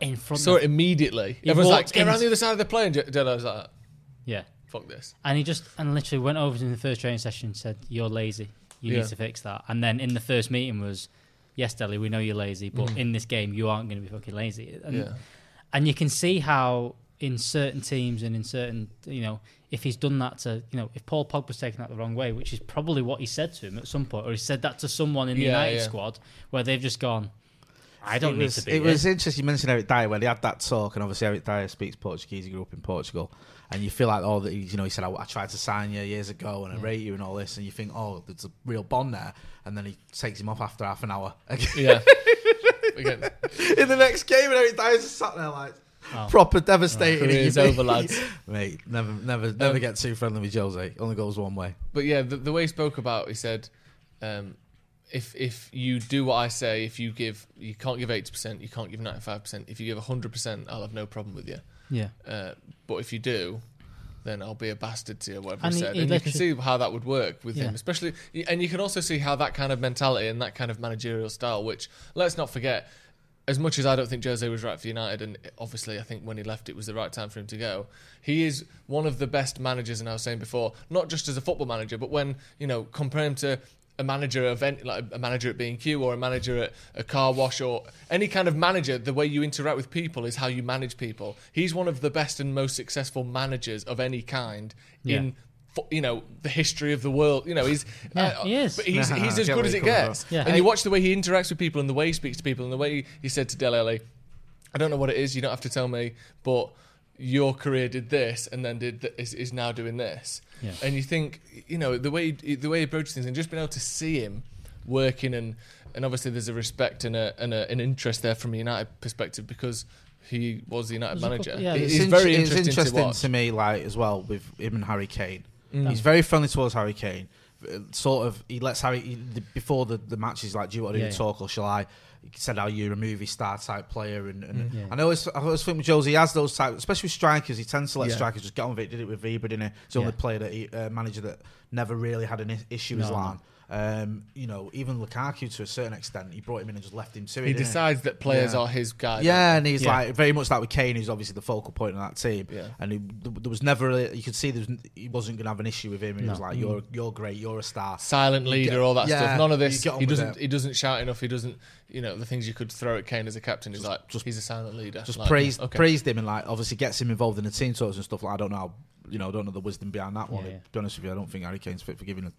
in front Saw of it immediately. He Everyone's like, get around the other side of the plane. Delo was like, yeah. Fuck this. And he just and literally went over to him in the first training session and said, "You're lazy. You Yeah. need to fix that." And then in the first meeting was, "Yes, Dele, we know you're lazy, but Mhm. in this game you aren't going to be fucking lazy." And, yeah, and you can see how in certain teams and in certain you know if he's done that to you know if Paul Pogba's taken that the wrong way, which is probably what he said to him at some point, or he said that to someone in the Yeah, United squad where they've just gone, "I don't it need was, to be." It here." was interesting. You mentioned Eric Dier when they had that talk, and obviously Eric Dier speaks Portuguese. He grew up in Portugal, and you feel like oh, that you know, he said I, I tried to sign you years ago, and I rate you and all this, and you think oh, there's a real bond there, and then he takes him off after half an hour. yeah. Again, in the next game, and Eric Dier's just sat there like Oh. proper devastated. and career's over, lads. Mate, never, never, never Um, get too friendly with Jose. Only goes one way. But yeah, the, the way he spoke about, he said, um, if if you do what I say, if you give, you can't give eighty percent, you can't give ninety five percent. If you give hundred percent, I'll have no problem with you. yeah. Uh, but if you do, then I'll be a bastard to you, whatever And he said. he and you can see how that would work with Yeah. him, especially, and you can also see how that kind of mentality and that kind of managerial style, which let's not forget, as much as I don't think Jose was right for United, and obviously I think when he left it was the right time for him to go, he is one of the best managers, and I was saying before, not just as a football manager, but when, you know, compare him to a manager of any, like a manager at B&Q or a manager at a car wash or any kind of manager, the way you interact with people is how you manage people. He's one of the best and most successful managers of any kind Yeah. in you know the history of the world. You know he's Yeah, uh, he is. but he's, he's as good as it gets. Yeah. And you watch the way he interacts with people and the way he speaks to people and the way he, he said to Dele Alli, I don't know what it is. You don't have to tell me, but your career did this and then did th- is, is now doing this. Yeah. And you think, you know, the way he, the way he approaches things and just being able to see him working and and obviously there's a respect and a and a, an interest there from a United perspective because he was the United There's manager. couple- yeah, It- it's he's in- very it's interesting, interesting to me, like as well with him and Harry Kane. Mm. He's very friendly towards Harry Kane. Uh, Sort of, he lets Harry he, the- before the the match. He's like, "Do you want to do Yeah, the yeah. talk or shall I?" He said, "Are you a movie star type player?" And, and Yeah. I always, I always think with Jose, he has those type, especially with strikers. He tends to let Yeah. strikers just get on with it. Did it with Ibra, didn't he? He's the only player that he, uh, manager that never really had an issue with No, no. Zlatan. Um, you know, even Lukaku to a certain extent, he brought him in and just left him to it. He decides that players Yeah. are his guy. yeah, and he's Yeah. like very much like with Kane, who's obviously the focal point of that team. Yeah. And he, there was never, really, you could see there was, he wasn't going to have an issue with him. And he No. was like, "You're, you're great. You're a star." silent leader, get- all that yeah, stuff. None of this. He doesn't. it. He doesn't shout enough. He doesn't. You know the things you could throw at Kane as a captain. He's like, just- he's a silent leader. Just Like, praised, okay. praised him, and like obviously gets him involved in the team talks and stuff. Like I don't know, how, you know, I don't know the wisdom behind that one. To be honest with you, I don't think Harry Kane's fit for giving a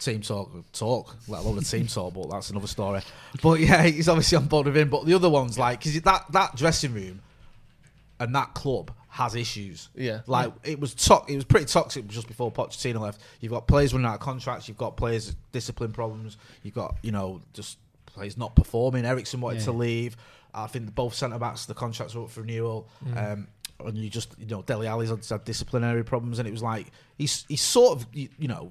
team talk, talk, let alone the team talk. But that's another story. But yeah, he's obviously on board with him. But the other ones, like, because that that dressing room and that club has issues. Yeah. Like it was to- it was pretty toxic just before Pochettino left. You've got players running out of contracts, you've got players discipline problems, you've got, you know, just players not performing. Eriksen wanted Yeah. to leave. I think both centre backs the contracts were up for renewal. Mm. Um and you just you know, Dele Alli's had, had disciplinary problems and it was like he's he's sort of you, you know,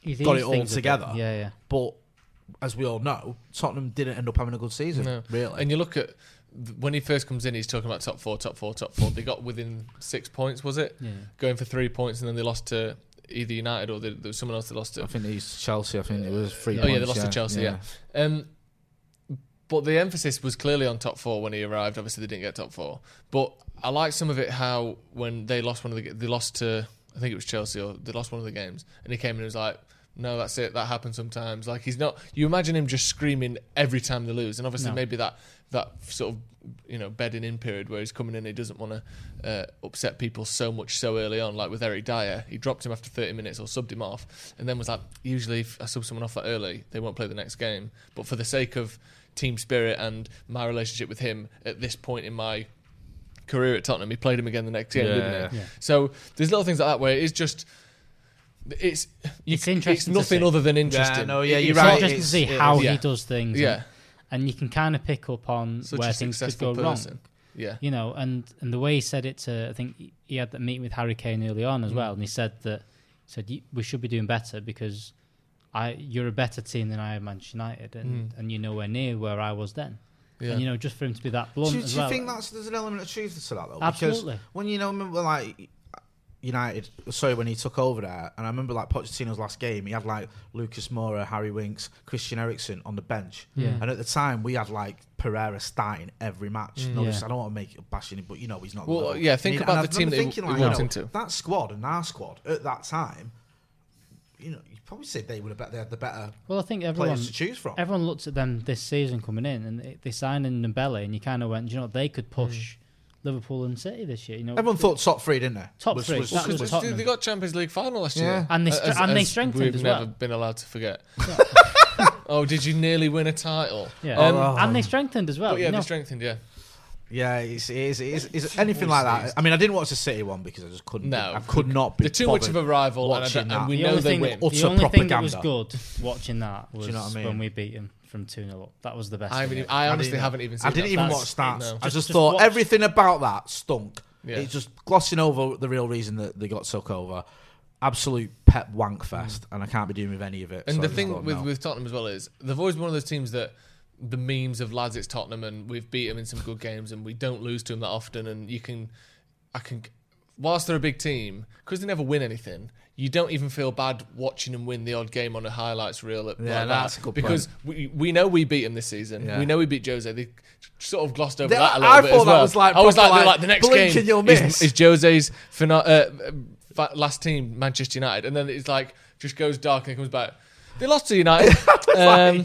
He got it all things a bit- together. Yeah, yeah. but as we all know, Tottenham didn't end up having a good season. No. Really. And you look at when he first comes in, he's talking about top four, top four, top four. They got within six points, was it? Yeah. Going for three points, and then they lost to either United or they, there was someone else they lost to. I think he's Chelsea, I think it was three. three Oh yeah, they points, lost to Chelsea. Yeah. Um, but the emphasis was clearly on top four when he arrived. Obviously, they didn't get top four. But I like some of it how when they lost one of the they lost to I think it was Chelsea or they lost one of the games, and he came in and was like. No, that's it. That happens sometimes. Like he's not. You imagine him just screaming every time they lose, and obviously No. maybe that that sort of you know bedding in period where he's coming in, he doesn't want to uh, upset people so much so early on. Like with Eric Dier, he dropped him after 30 minutes or subbed him off, and then was like, usually if I sub someone off that early, they won't play the next game. But for the sake of team spirit and my relationship with him at this point in my career at Tottenham, he played him again the next game, Yeah, didn't he? yeah. So there's little things like that where it is just. It's you, It's interesting to nothing see. other than interesting. no, yeah, you're it's It's right, not- interesting to it's- see it how is. he does things. Yeah. And, and you can kind of pick up on Such where things could go person. wrong. Yeah. You know, and, and the way he said it to, I think he had that meeting with Harry Kane early on as Mm. well, and he said that said we should be doing better because I you're a better team than I am Manchester United, and, Mm. and you're nowhere near where I was then. Yeah. And you know, just for him to be that blunt do, as do you well. think that's there's an element of truth to that though? Absolutely. Because when you know, remember, like United. Sorry, when he took over there, and I remember like Pochettino's last game, he had like Lucas Moura, Harry Winks, Christian Eriksen on the bench. Yeah. And at the time, we had like Pereira starting every match. Mm. No, Yeah. I don't want to make it bashing him, but you know he's not. Well, low. yeah, think And about I the team remember that he- thinking, he like, you walked know, into. That squad and our squad at that time, you know, you probably say they would have bet they had the better Well, I think everyone players to choose from. everyone looked at them this season coming in, and they, they signed in Ndombele, and you kind of went, "Do you know, what? they could push Liverpool and City this year. You know, Everyone thought top three, didn't they? Top Was- three, was- that was Because Tottenham. they got Champions League final last Yeah. year, And they stre- and they strengthened we've as never been allowed to forget. oh, did you nearly win a title? yeah, Um, Oh. and they strengthened as well. but yeah, you know. they strengthened. Yeah, Yeah, it's, it is, it is, it's anything like that. I mean, I didn't watch the City one because I just couldn't. No. I could not be. they're too much of a rival, and, I watching don't- and that. we the know only they thing, win. the Utter only thing that was propaganda. good watching that was you know what I mean? when we beat them from 2 0 up. That was the best. I, haven't thing even, I honestly didn't- haven't even. Seen I didn't that. even That's- watch stats. no. I just, Just- just thought watch- everything about that stunk. Yeah. It's just glossing over the real reason that they got took over. Absolute pep wank fest, mm. and I can't be doing with any of it. And so I the just thing with, no. with Tottenham as well is they've always been one of those teams that the memes of lads it's Tottenham and we've beat them in some good games and we don't lose to them that often and you can I can whilst they're a big team because they never win anything you don't even feel bad watching them win the odd game on a highlights reel at, Yeah, like that's that a good because we, we know we beat them this season. Yeah. we know we beat Jose. They sort of glossed over They- that a little I bit thought as that well. was like I was like, like, like the next game you'll is, miss. is Jose's fina- uh, last team Manchester United. And then it's like just goes dark and it comes back. They lost to United. Um,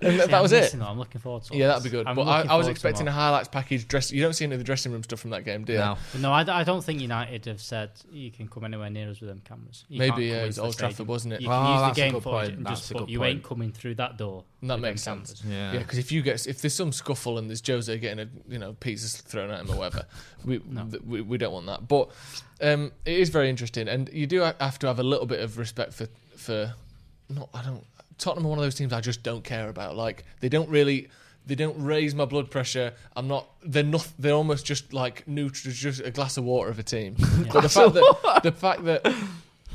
and that Yeah, was I'm it missing that. I'm looking forward to it. yeah, that'd be good. I'm but I, I was expecting a more. highlights package. Dress. You don't see any of the dressing room stuff from that game, do you? No. But no, I don't think United have said you can come anywhere near us with them cameras. You Maybe, yeah, it was into the Old Trafford, stadium. wasn't it? You Oh, can use that's the game footage and That's just a put good you ain't coming through that door. And that makes sense. cameras. Yeah. Yeah, because if you get if there's some scuffle and there's Jose getting a you know pizza thrown at him or whatever, we, th- we we don't want that. But um, it is very interesting, and you do have to have a little bit of respect for for. Not I don't. Tottenham are one of those teams I just don't care about. Like they don't really. They don't raise my blood pressure. I'm not. They're not. They're almost just like neutral, just a glass of water of a team. But the fact that the fact that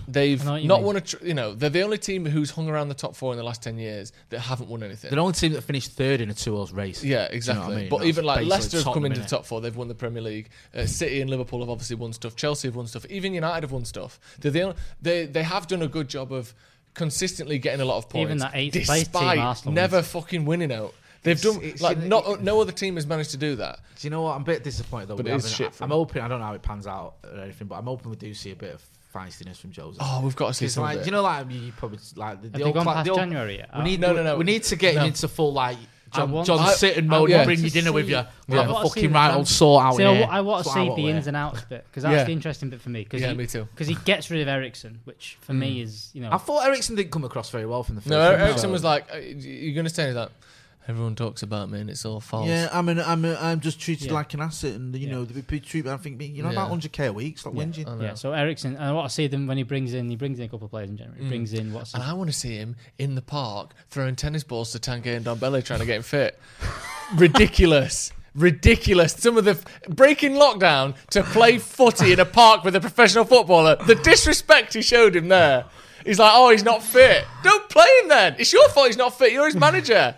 they've I know what you not mean. won a, tr- you know, they're the only team who's hung around the top four in the last ten years that haven't won anything. They're the only team that finished third in a two horse race. Yeah, Do you know exactly. I mean? But That's even like Leicester have come into the top four. They've won the Premier League. Uh, City and Liverpool have obviously won stuff. Chelsea have won stuff. Even United have won stuff. They're the only, they they have done a good job of consistently getting a lot of points. Even that eighth place team, despite Arsenal never wins. fucking winning out. They've It's- done it's- like not it- no other team has managed to do that. Do you know what? I'm a bit disappointed though. But it is shit I, I'm hoping. I don't know how it pans out or anything, but I'm hoping we do see a bit of feistiness from Jose. Oh, we've got to see It's some like, of do you know, like you probably like the, Have the they old gone cla- past the old- January yet? We need No, no, no. We need to get No. him into full like John, want- John I- Sitton I- mode. yeah. We'll bring you To dinner with see- you. We'll I have a fucking right old sort out See, I, here. wa- I want to see the ins and outs bit because that's Yeah. the interesting bit for me. Cause Yeah, he, me too. Because he gets rid of Eriksen, which for me is you know I thought Eriksen didn't come across very well from the first. No, one, Eriksen was like, uh, "You're going to say that." Everyone talks about me, and it's all false. Yeah, I'm an, I'm a, I'm just treated Yeah. like an asset, and you Yeah. know, the people treat. I think you know Yeah. about 100k a week. Stop Yeah. whinging. I know. yeah. So Eriksen, and I want to see them when he brings in. He brings in a couple of players in January. He Mm. brings in what's And I want to see him in the park throwing tennis balls to Tanguy Ndombele trying to get him fit. Ridiculous. Ridiculous. Some of the breaking lockdown to play footy in a park with a professional footballer. The disrespect he showed him there. He's like, oh, he's not fit. Don't play him then. It's your fault he's not fit. You're his manager.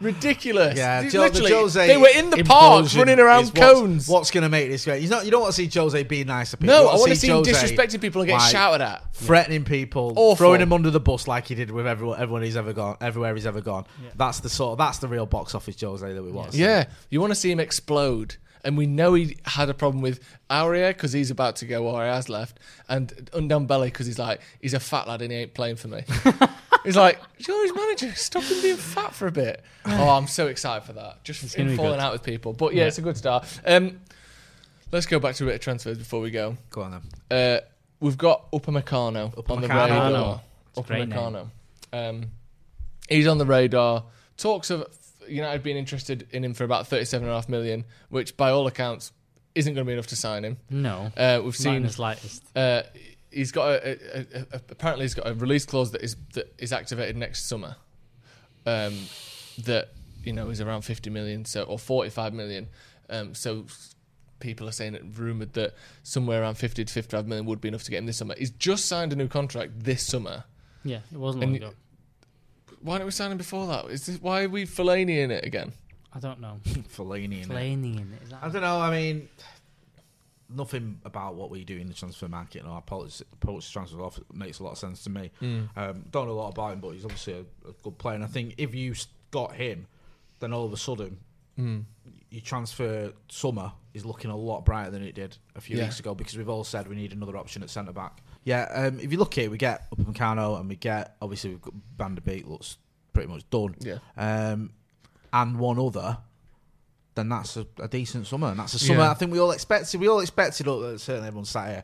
Ridiculous. Yeah, He's Jo- the literally, Jose they were in the park implosion running around is what's- cones. What's, going to make this great? You know, you don't want to see Jose being nice to people. no, You I want to see see him Jose, disrespecting people and getting like, shouted at. threatening people, Awful. throwing them under the bus like he did with everyone, everyone he's ever gone, everywhere he's ever gone. That's the sort. Of, that's the real box office Jose that we want. to see. Yeah, you want to see him explode. And we know he had a problem with Aurier because he's about to go or he has left, and Ndombele because he's like he's a fat lad and he ain't playing for me. he's like you're his manager. Stop him being fat for a bit. Oh, I'm so excited for that. Just gonna him falling good. out with people. But yeah, it's a good start. Um, let's go back to a bit of transfers before we go. Go on then. Uh, we've got upper Upamecano on the Upamecano. radar. It's a great name. Upamecano. Um, he's on the radar. Talks of United being interested in him for about thirty-seven and a half million, which by all accounts isn't going to be enough to sign him. no. Uh, we've Not in seen the slightest. uh, he's got a, a, a, a, apparently he's got a release clause that is that is activated next summer. Um, that you know is around fifty million, so or forty-five million. Um, so people are saying it rumored that somewhere around fifty to fifty-five million would be enough to get him this summer. He's just signed a new contract this summer. Yeah, it wasn't long ago. Why don't we sign him before that? Is this why are we Fellaini in it again? I don't know. Fellaini. innit? Fellaini in it. Is that I don't know. I mean, nothing about what we do in the transfer market and our approach approach to transfer off makes a lot of sense to me. Um, don't know a lot about him, but he's obviously a, a good player. And I think if you got him, then all of a sudden your transfer summer is looking a lot brighter than it did a few Yeah. weeks ago because we've all said we need another option at centre back. Yeah, um, if you look here, we get Upamecano and we get obviously we've got Van der Beek looks pretty much done. Yeah. Um, and one other, then that's a, a decent summer, and that's a summer Yeah. I think we all expected. We all expected, uh, certainly everyone sat here,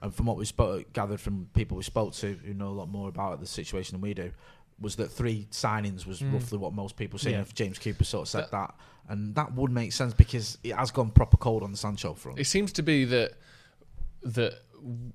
and from what we spoke, gathered from people we spoke to who know a lot more about the situation than we do, was that three signings was roughly what most people see. Yeah. If James Cooper sort of said Mm. That- that, and that would make sense because it has gone proper cold on the Sancho front. It seems to be that that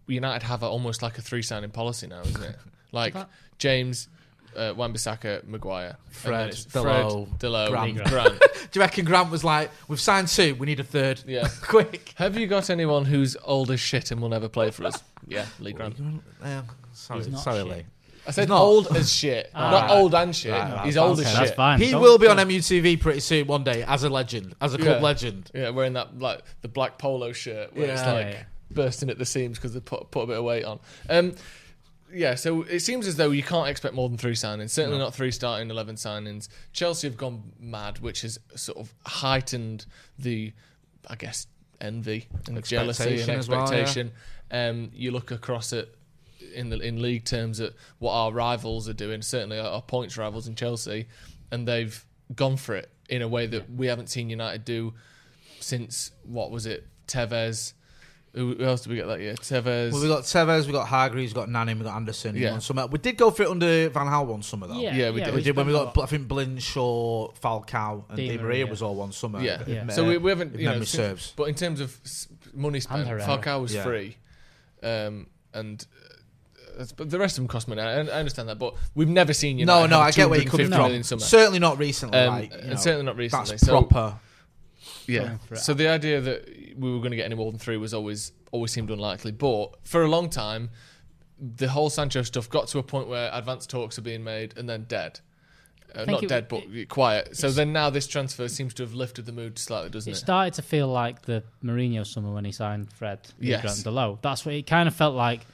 United have a, almost like a three signing policy now, isn't it? Like James, uh, Wan-Bissaka, Maguire, Fred, and then Fred, Dalot, Grant. Grant. Do you reckon Grant was like, "We've signed two, we need a third, Yeah. quick." Have you got anyone who's old as shit and will never play for us? Yeah, Lee Grant. Yeah, sorry, He's not sorry, shit. Lee. I said not. old as shit, Ah. not Right. old and shit. Right, right, He's that's old as Okay, shit. that's fine. He Don't- will be on don't- MUTV pretty soon one day as a legend, as a club Yeah. legend. Yeah, wearing that like the black polo shirt where it's Yeah. like Yeah, yeah. bursting at the seams because they put put a bit of weight on. Um, yeah, so it seems as though you can't expect more than three signings. Certainly not three starting eleven signings. Chelsea have gone mad, which has sort of heightened the, I guess, envy and jealousy and Expectation well, yeah. Um, you look across it in the in league terms at what our rivals are doing. Certainly our points rivals in Chelsea, and they've gone for it in a way that we haven't seen United do since what was it? Tevez. Who, who else did we get that year? Tevez. Well, we got Tevez, we got Hargreaves, we got Nani, we got Anderson. Yeah. Yeah. Summer. We did go for it under Van Gaal one summer though. Yeah, Yeah, we yeah, did. We did when we got, I think Blinshaw, Falcao, and Di Di Maria Maria. was all one summer. yeah. Yeah. So we, we haven't. if You know, memory since- serves. But in terms of s- money spent, Herrera. Falcao was Yeah. free, um, and. uh, But the rest of them cost money. I, I understand that, but we've never seen you. No, no, I get where you're coming from. Summer. Certainly not recently. Um, like, you and know, certainly not recently. That's So- proper. Yeah. going for it. So the idea that we were going to get any more than three was always always seemed unlikely. But for a long time, the whole Sancho stuff got to a point where advanced talks are being made and then dead. Uh, not it- dead, but quiet. So then now this transfer seems to have lifted the mood slightly, doesn't It it? started to feel like the Mourinho summer when he signed Fred Yes. Grant Below. That's what it kind of felt like.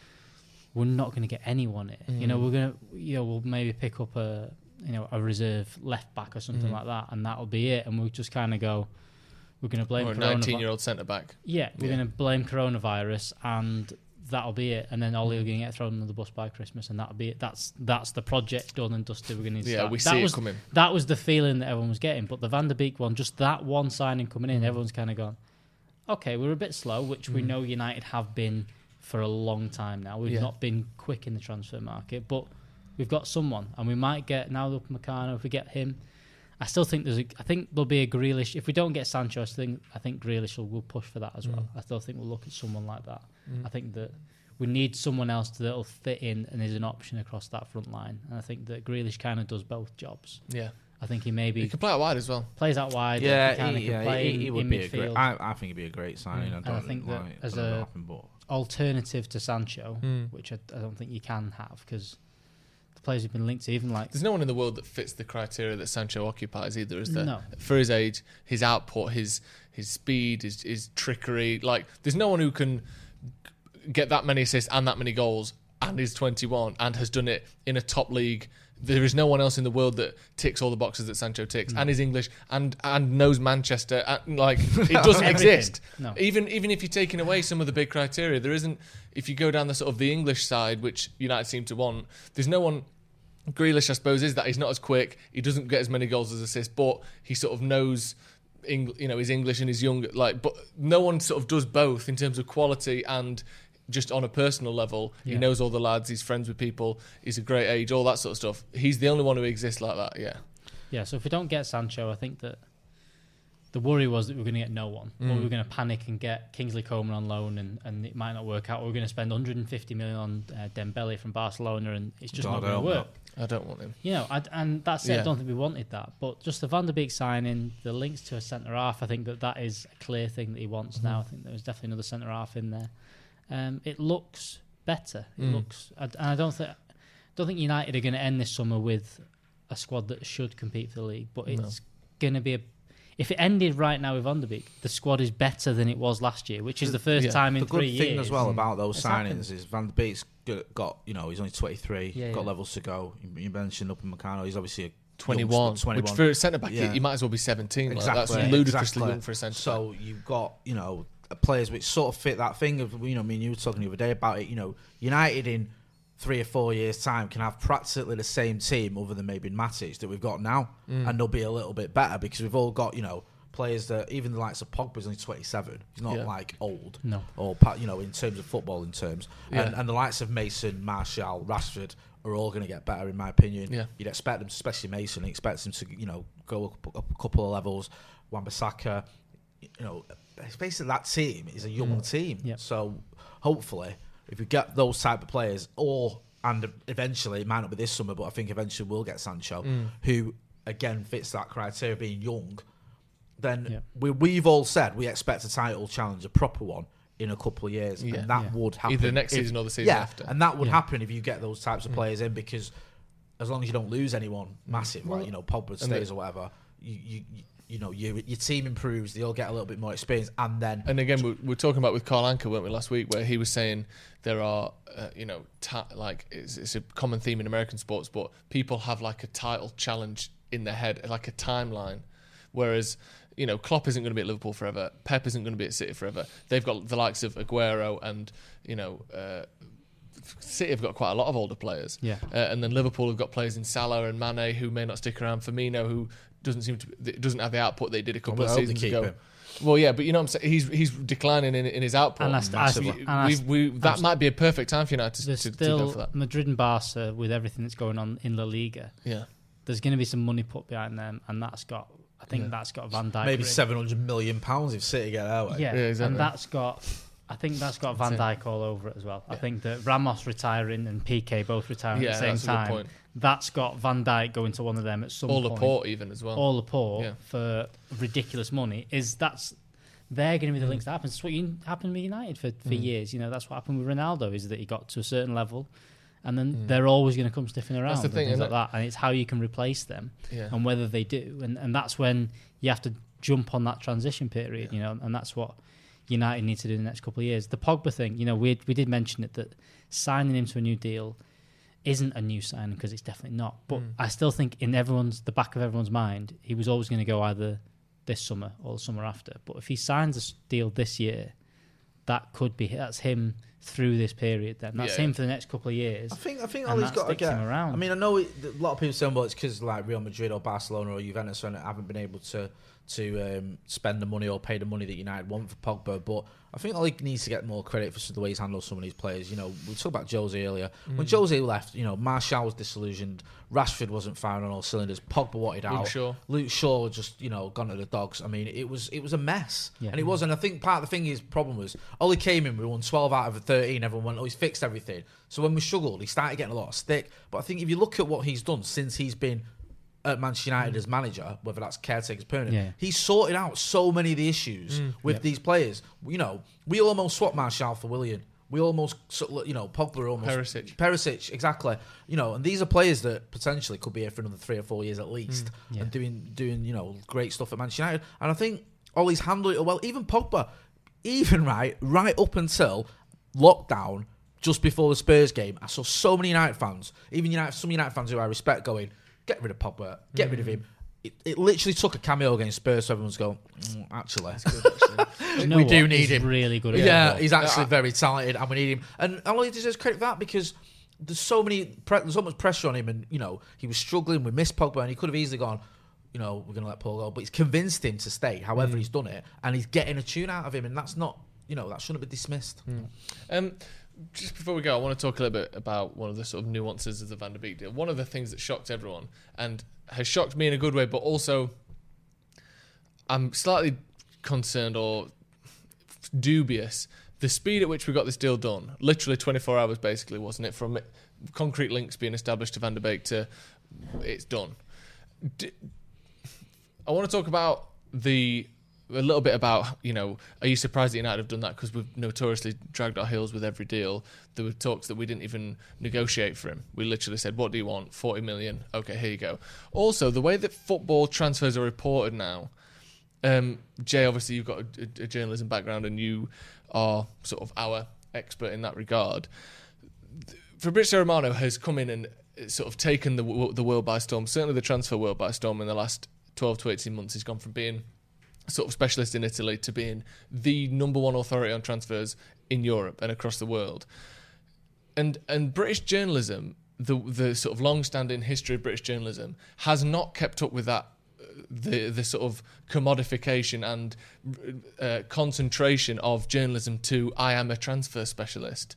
We're not going to get anyone. It. You know, Mm. we're gonna, you know, we'll maybe pick up a, you know, a reserve left back or Mm. something like that, and that'll be it. And we'll just kind of go. We're going to blame or a coronavirus. 19 year old centre back. Yeah, we're Yeah. going to blame coronavirus, and that'll be it. And then Ollie will get thrown under the bus by Christmas, and that'll be it. That's that's the project done and dusted. We're going to Yeah, start. we that see it was, coming. That was the feeling that everyone was getting. But the Van der Beek one, just that one signing coming Mm. in, everyone's kind of gone, okay, we're a bit slow, which we know United have been for a long time now. We've Yeah. not been quick in the transfer market, but we've got someone, and we might get now Upamecano if we get him. I still think there's a. I think there'll be a Grealish. If we don't get Sancho, I think I think Grealish will, will push for that as well. Mm. I still think we'll look at someone like that. Mm. I think that we need someone else that'll fit in and is an option across that front line. And I think that Grealish kind of does both jobs. Yeah. I think he maybe He can play out wide as well. plays out wide. Yeah, he he, yeah, play he, in, he would be a great. I, I think he'd be a great signing. Mm, I And I think that like, as I a- Alternative to Sancho, Mm. which I, I don't think you can have because the players have been linked to even like There's no one in the world that fits the criteria that Sancho occupies either, is there? No. For his age, his output, his his speed, his, his trickery. Like, there's no one who can get that many assists and that many goals and is 21 and has done it in a top league. There is no one else in the world that ticks all the boxes that Sancho ticks and is English and and knows Manchester. And, like it doesn't exist. No. Even even if you're taking away some of the big criteria, there isn't. If you go down the sort of the English side, which United seem to want, there's no one. Grealish, I suppose, is that he's not as quick. He doesn't get as many goals as assists, but he sort of knows, Eng- you know, he's English and he's young. Like, but no one sort of does both in terms of quality and just on a personal level. He knows all the lads. He's friends with people. He's a great age. All that sort of stuff. He's the only one who exists like that. Yeah. Yeah, so if we don't get Sancho, I think that the worry was that we were going to get no one. Or Mm. we were going to panic and get Kingsley Coman on loan and, and it might not work out. Or we're going to spend 150 million on uh, Dembele from Barcelona and it's just God not going to work. no. I don't want him. You know, I, and that's it. I don't think we wanted that. But just the Van der Beek signing, the links to a centre half, I think that that is a clear thing that he wants Mm-hmm. now. I think there was definitely another centre half in there. Um, it looks better. It Mm. looks, and I don't think, don't think United are going to end this summer with a squad that should compete for the league. But No. it's going to be a, if it ended right now with Van der Beek, the squad is better than it was last year, which is the first Yeah. time in three years. the good three thing years. as well about those It's signings happened. is Van der Beek's g- got you know he's only 23, Yeah, got yeah. levels to go. You, you mentioned Upamecano, he's obviously a 21, 21. which for a centre back, Yeah. he might as well be 17. Like, Exactly, that's ludicrously exactly. young for a centre back. So you've got you know players which sort of fit that thing of you know. I mean, you were talking the other day about it. You know, United in three or four years' time can have practically the same team, other than maybe Matic that we've got now, Mm. and they'll be a little bit better because we've all got you know players that even the likes of Pogba's only 27. He's not Yeah. like old. No. Or you know in terms of football in terms, and, Yeah. and the likes of Mason, Martial, Rashford. Are all going to get better, in my opinion. Yeah. You'd expect them, especially Mason. He expects him to, you know, go up, up a couple of levels. Wan-Bissaka, you know, it's basically that team is a young mm. team. Yeah. So hopefully, if we get those type of players, or and eventually it might not be this summer, but I think eventually we'll get Sancho, mm. who again fits that criteria of being young. Then Yeah. we, we've all said we expect a title challenge, a proper one, in a couple of years, Yeah. and that Yeah. would happen Either next if- season or the season yeah, after. and that would Yeah. happen if you get those types of mm. players in because as long as you don't lose anyone massive, like you know Pogba and stays the- or whatever, you you you- you know your your team improves. They all get a little bit more experience, and then And again, we, we were talking about with Carl Anka, weren't we, last week, where he was saying there are, uh, you know, ta- like it's, it's a common theme in American sports, but people have like a title challenge in their head, like a timeline. Whereas, you know, Klopp isn't going to be at Liverpool forever. Pep isn't going to be at City forever. They've got the likes of Aguero and, you know, uh, City have got quite a lot of older players. Yeah. Uh, and then Liverpool have got players in Salah and Mane who may not stick around. Firmino who doesn't seem to doesn't have the output they did a couple Well, of I hope they seasons keep ago. him. Well, yeah, but you know what I'm saying. He's he's declining in, in his output. And that's- Massively. We- and that's- we, we, that and- might be a perfect time for United to, There's to, to go for still that. Madrid and Barca with everything that's going on in La Liga. Yeah, There's going to be some money put behind them, and that's got. I think Yeah. that's got Van Dijk. maybe written- seven hundred million pounds if City get that way. Yeah, Yeah, exactly. and that's got. I think that's got Van That's Dijk all over it as well. I think that Ramos retiring and Piqué both retiring Yeah, at the same that's a good time. That's got Van Dijk going to one of them at some point. all point. Laporte even as well. All Laporte Yeah. for ridiculous money is that's they're going to be the Mm. links that happens. It's what you, happened with United for, for years. You know that's what happened with Ronaldo is that he got to a certain level, and then they're always going to come sniffing around. Mm. the and thing, things isn't like that, and it's how you can replace them Yeah. and whether they do, and and that's when you have to jump on that transition period. You know, and that's what United need to do in the next couple of years. The Pogba thing, you know, we we did mention it that signing him to a new deal isn't a new signing because it's definitely not. But Mm. I still think in everyone's the back of everyone's mind, he was always going to go either this summer or the summer after. But if he signs a deal this year, that could be that's him through this period. Then that's Yeah. him for the next couple of years. I think I think all he's got to get. him around. I mean, I know it, a lot of people saying, well, it's because like Real Madrid or Barcelona or Juventus haven't been able to to um, spend the money or pay the money that United want for Pogba. But I think Oli needs to get more credit for the way he's handled some of these players. You know, we talked about Jose earlier. When Mm. Jose left, you know, Martial was disillusioned. Rashford wasn't firing on all cylinders. Pogba wanted Luke out. Shaw. Luke Shaw just you know gone to the dogs. I mean, it was it was a mess, Yeah. and it was. And I think part of the thing his problem was Ollie came in, we won twelve out of the thirteen. Everyone went, oh, he's fixed everything. So when we struggled, he started getting a lot of stick. But I think if you look at what he's done since he's been at Manchester United as manager, whether that's caretaker's permanent, Yeah. he's sorted out so many of the issues mm. with these players. You know, we almost swapped Martial for Willian. We almost, you know, Pogba almost Perisic. Perisic, exactly. You know, and these are players that potentially could be here for another three or four years at least, mm. Yeah. and doing doing you know great stuff at Manchester United. And I think Ollie's handled it well. Even Pogba, even right, right up until lockdown, just before the Spurs game, I saw so many United fans, even United, some United fans who I respect, going, "Get rid of Pogba, get rid of him." It, it literally took a cameo against Spurs, so everyone's going, "Mm, actually, You know we what? do need He's him. Really good. At yeah, he's actually I- very talented, and we need him. And Ollie deserves credit for that because there's so many, pre- there's so much pressure on him, and you know he was struggling. We missed Pogba, and he could have easily gone. You know, we're going to let Paul go, but he's convinced him to stay. However, he's done it, and he's getting a tune out of him, and that's not, you know, that shouldn't be dismissed. Um, just before we go, I want to talk a little bit about one of the sort of nuances of the Van der Beek deal. One of the things that shocked everyone and has shocked me in a good way, but also I'm slightly concerned or dubious. The speed at which we got this deal done, literally 24 hours basically, wasn't it? From concrete links being established to Van der Beek to it's done. I want to talk about the a little bit about you know are you surprised that United have done that because we've notoriously dragged our heels with every deal. There were talks that we didn't even negotiate for him. We literally said, "What do you want? Forty million? Okay, here you go." Also, the way that football transfers are reported now, um, Jay, obviously you've got a, a journalism background and you are sort of our expert in that regard. Fabrizio Romano has come in and sort of taken the the world by storm. Certainly, the transfer world by storm in the last twelve to eighteen months. He's gone from being sort of specialist in Italy to being the number one authority on transfers in Europe and across the world. And and British journalism, the the sort of long-standing history of British journalism, has not kept up with that. uh, The the sort of commodification and uh, concentration of journalism to I am a transfer specialist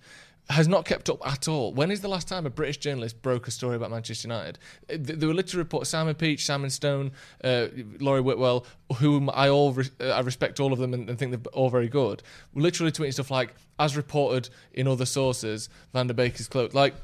has not kept up at all. When is the last time a British journalist broke a story about Manchester United? There were literally reports Simon Peach, Simon Stone, uh, Laurie Whitwell, whom I all re- uh, I respect all of them and, and think they're all very good. Literally tweeting stuff like, as reported in other sources, Van der Beek is close. Like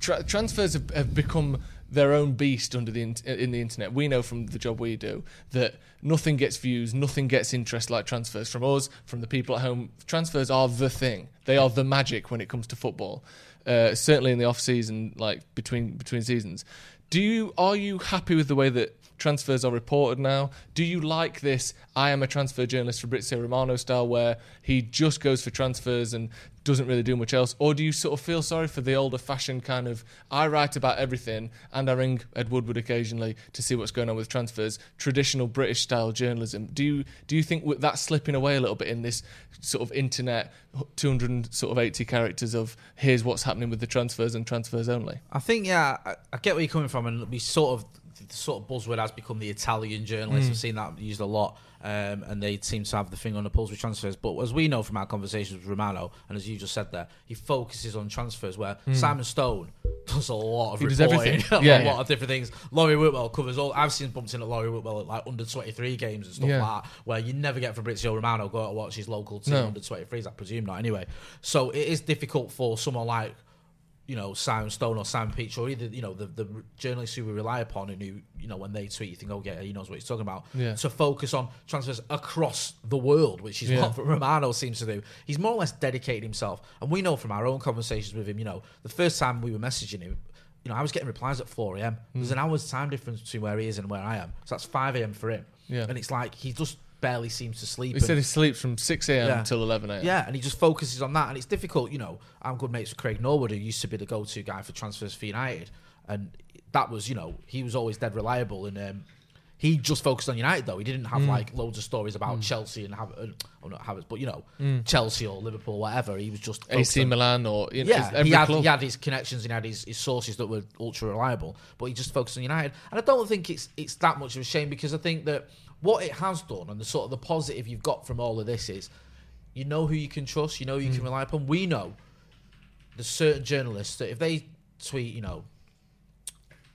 tra- transfers have, have become their own beast under the in, in the internet. We know from the job we do that nothing gets views, nothing gets interest like transfers from us, from the people at home. Transfers are the thing. They are the magic when it comes to football. Uh, certainly in the off season, like between between seasons. Do you are you happy with the way that transfers are reported now? Do you like this? I am a transfer journalist Fabrizio Romano style, where he just goes for transfers and doesn't really do much else, or do you sort of feel sorry for the older fashioned kind of I write about everything and I ring Ed Woodward occasionally to see what's going on with transfers, traditional British style journalism? Do you do you think that's slipping away a little bit in this sort of internet 200 sort of 80 characters of here's what's happening with the transfers and transfers only? I think yeah, I, I get where you're coming from, and we sort of the sort of buzzword has become the Italian journalist. I've seen that used a lot, um, and they seem to have the finger on the pulse with transfers. But as we know from our conversations with Romano, and as you just said there, he focuses on transfers. Where Simon Stone does a lot of He does reporting, everything. a Yeah. lot of different things. Laurie Whitwell covers all. I've seen bumped in at Laurie Whitwell at like under 23 games and stuff Yeah. like that, where you never get Fabrizio Romano go out and watch his local team No. under 23s. I presume not anyway. So it is difficult for someone like you know, Simon Stone or Simon Peach or either, you know, the, the journalists who we rely upon and who, you know, when they tweet, you think, oh, yeah, he knows what he's talking about. Yeah. To focus on transfers across the world, which is Yeah. what Romano seems to do. He's more or less dedicated himself. And we know from our own conversations with him, you know, the first time we were messaging him, you know, I was getting replies at 4 a.m. There's hmm. an hour's time difference between where he is and where I am. So that's 5 a.m. for him. Yeah. And it's like he just barely seems to sleep. He and- said he sleeps from 6 a.m. Yeah. till 11 a.m. yeah, and he just focuses on that, and it's difficult. You know, I'm good mates with Craig Norwood, who used to be the go-to guy for transfers for United, and that was, you know, he was always dead reliable, and um, he just focused on United though. He didn't have mm. like loads of stories about mm. Chelsea and have, oh not Havertz, but you know, mm. Chelsea or Liverpool, whatever. He was just AC on- Milan or you know, yeah, he had, he had his connections and he had his, his sources that were ultra reliable, but he just focused on United. And I don't think it's it's that much of a shame because I think that what it has done and the sort of the positive you've got from all of this is you know who you can trust, you know who you can mm. rely upon. We know there's certain journalists that if they tweet, you know,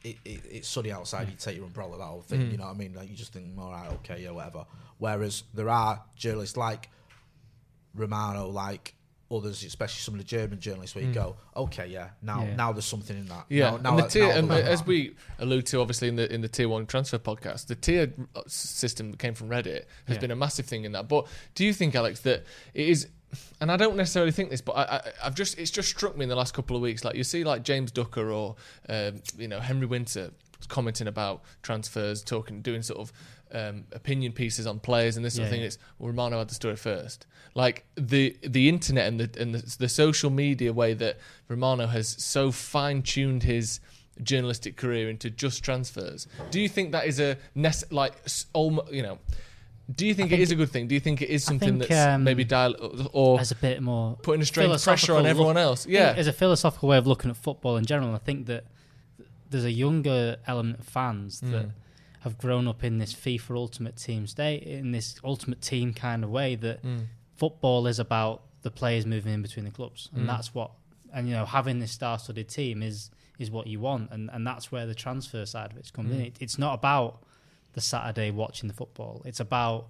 it, it, it's sunny outside, mm. you take your umbrella, that whole thing, you mm. know what I mean? Like you just think, all right, okay, yeah, whatever. Whereas there are journalists like Romano, like others, especially some of the German journalists, where you go, okay, yeah, now Yeah. now there's something in that. Yeah, now, now, and the tier, now and as that. we allude to, obviously in the in the tier one transfer podcast, the tier uh, system that came from Reddit has Yeah. been a massive thing in that. But do you think, Alex, that it is? And I don't necessarily think this, but I, I, I've just it's just struck me in the last couple of weeks. Like you see, like James Ducker or um, you know Henry Winter commenting about transfers, talking, doing sort of um, opinion pieces on players and this sort of thing. yeah. It's well, Romano had the story first. Like the the internet and the and the, the social media way that Romano has so fine tuned his journalistic career into just transfers. Do you think that is a nece- like you know? Do you think, it think is a good thing? Do you think it is something think, that's um, maybe dial or as a bit more putting a strain pressure on everyone look- else? Yeah, as a philosophical way of looking at football in general, I think that there's a younger element of fans that Mm. Have grown up in this FIFA Ultimate Team state, in this Ultimate Team kind of way that Mm. football is about the players moving in between the clubs, and Mm. that's what. And you know, having this star-studded team is is what you want, and and that's where the transfer side of it's comes in. Mm. It, it's not about the Saturday watching the football. It's about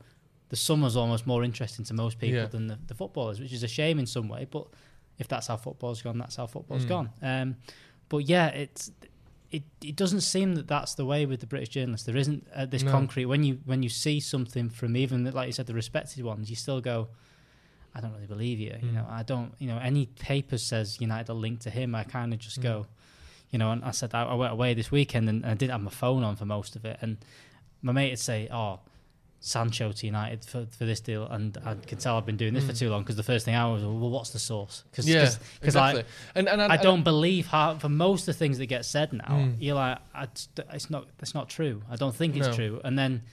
the summer's almost more interesting to most people Yeah. than the, the footballers, which is a shame in some way. But if that's how football's gone, that's how football's Mm. gone. Um, but yeah, it's it. It doesn't seem that that's the way with the British journalists. There isn't uh, this No. concrete. When you when you see something from even like you said, the respected ones, you still go. I don't really believe you. You Mm. know, I don't. You know, any paper says United are linked to him. I kind of just Mm. go. You know, and I said I, I went away this weekend and I didn't have my phone on for most of it, and my mate would say, "Oh, Sancho to United for, for this deal, and I can tell I've been doing this for too long because the first thing I was, well, what's the source? Cause, Mm. yeah, cause, 'cause exactly. I, and and I don't believe how for most of the things that get said now. Mm. You're like, I it's not, it's not true. I don't think it's No. true. And then,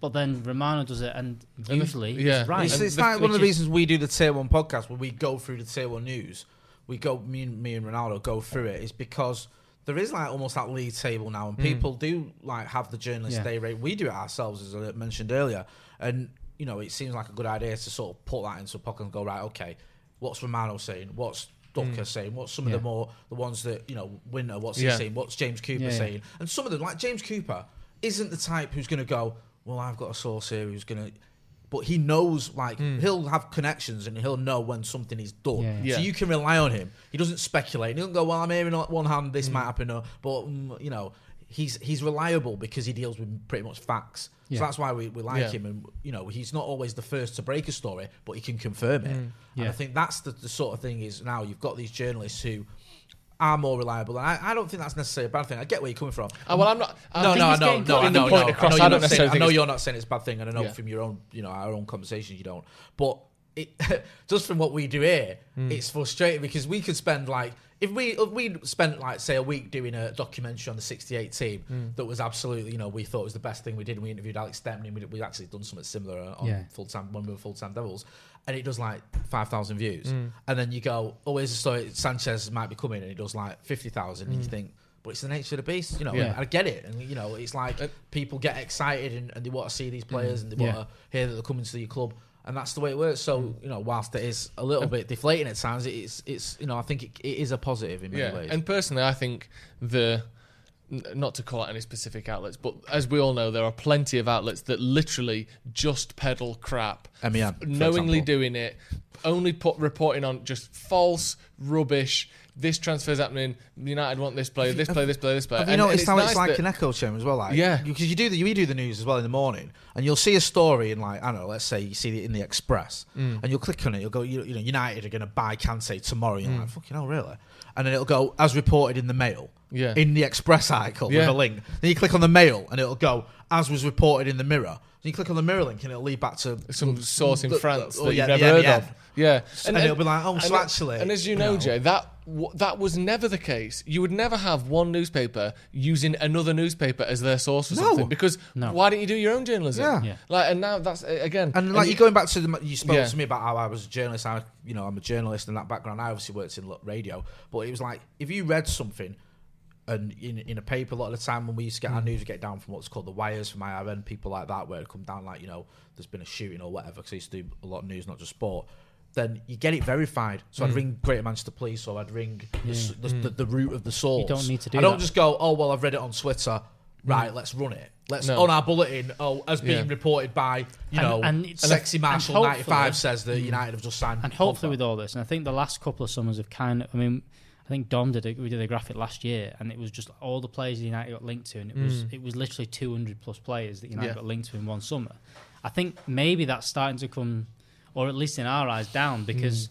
but then Romano does it, and the- usually, yeah. he's right. It's, And it's the- like one of the which is- reasons we do the tier one podcast where we go through the tier one news. We go, me and me and Ronaldo go through it. Is because there is like almost that league table now, and hmm. people do like have the journalist Yeah. day rate. We do it ourselves, as I mentioned earlier, and you know it seems like a good idea to sort of put that into a podcast and go right, okay, what's Romano saying? What's Ducker hmm. saying? What's some of the more the ones that you know Winner? What's Yeah. he saying? What's James Cooper Yeah, yeah. saying? And some of them, like James Cooper, isn't the type who's going to go, well, I've got a source here who's going to. But he knows, like, he'll have connections and he'll know when something is done. Yeah, yeah. So you can rely on him. He doesn't speculate. He doesn't go, well, I'm hearing on one hand Mm. this might happen, uh, but, mm, you know, he's he's reliable because he deals with pretty much facts. Yeah. So that's why we, we like Yeah. him. And, you know, he's not always the first to break a story, but he can confirm it. And Yeah. I think that's the, the sort of thing is now you've got these journalists who are more reliable. And I, I don't think that's necessarily a bad thing. I get where you're coming from. Uh, well, I'm not. I no, no, no, no, I know, no, across. I know, you're don't saying, I know you're not saying it's a bad thing, and I know Yeah. from your own, you know, our own conversations you don't. But it, just from what we do here, Hmm. it's frustrating because we could spend like if we if we spent like say a week doing a documentary on the '68 team Hmm. that was absolutely, you know, we thought was the best thing we did. and We interviewed Alex Stepney. We we actually done something similar on Yeah. full time when we were full time Devils. And it does like five thousand views, Hmm. and then you go, "Oh, here's a story. Sanchez might be coming," and it does like fifty thousand, Hmm. and you think, "But it's the nature of the beast, you know." Yeah. I get it, and you know, it's like Uh, people get excited and, and they want to see these players and they Yeah. want to hear that they're coming to your club, and that's the way it works. So mm. you know, whilst it is a little bit deflating at times, it's it's you know, I think it, it is a positive in many Yeah, ways. and personally, I think the not to call out any specific outlets, but as we all know, there are plenty of outlets that literally just peddle crap, MEN, for knowingly example. doing it, only put reporting on just false rubbish. This transfer's happening. United want this player. This player. This player. This player. Have you And- and noticed how nice it's like that- an echo chamber as well? Like, Yeah. because you do the we do the news as well in the morning, and you'll see a story in like I don't know, let's say you see it in the Express, Mm. and you'll click on it, you'll go, you, you know, United are going to buy Kante tomorrow. You're Mm. like, fucking hell, really? And then it'll go as reported in the Mail, Yeah. in the Express article with a link. Then you click on the Mail, and it'll go as was reported in the Mirror. Then you click on the Mirror link, and it'll lead back to some source in the- France oh, that yeah, you've never heard of. Yeah, And it'll be like, oh, so and- actually, and as you you know, know. Jay, that w- that was never the case. You would never have one newspaper using another newspaper as their source for No. something because No. why don't you do your own journalism? Yeah. Yeah. like and now that's again And like you- you going back to the, you spoke Yeah. to me about how I was a journalist. I, you know, I'm a journalist in that background. I obviously worked in radio, but it was like if you read something, and in, in a paper, a lot of the time when we used to get Mm. our news, we get down from what's called the wires from IRN, people like that, where it come down like you know, there's been a shooting or whatever. Because I used to do a lot of news, not just sport. Then you get it verified. So Mm. I'd ring Greater Manchester Police or I'd ring the, s the, the, the root of the source. don't need to do I don't that. just go, oh well, I've read it on Twitter. Right, let's run it. Let's Mm. No. on our bulletin. Oh, as being Yeah. reported by you And- know, and sexy Marshall ninety five says that United have just signed. and hopefully Pogba. with all this, and I think the last couple of summers have kind of, I mean, I think Dom did a, we did a graphic last year, and it was just all the players United got linked to, and it was it was literally 200 plus players that United Mm. Yeah. got linked to in one summer. I think maybe that's starting to come, or at least in our eyes, down because. Mm.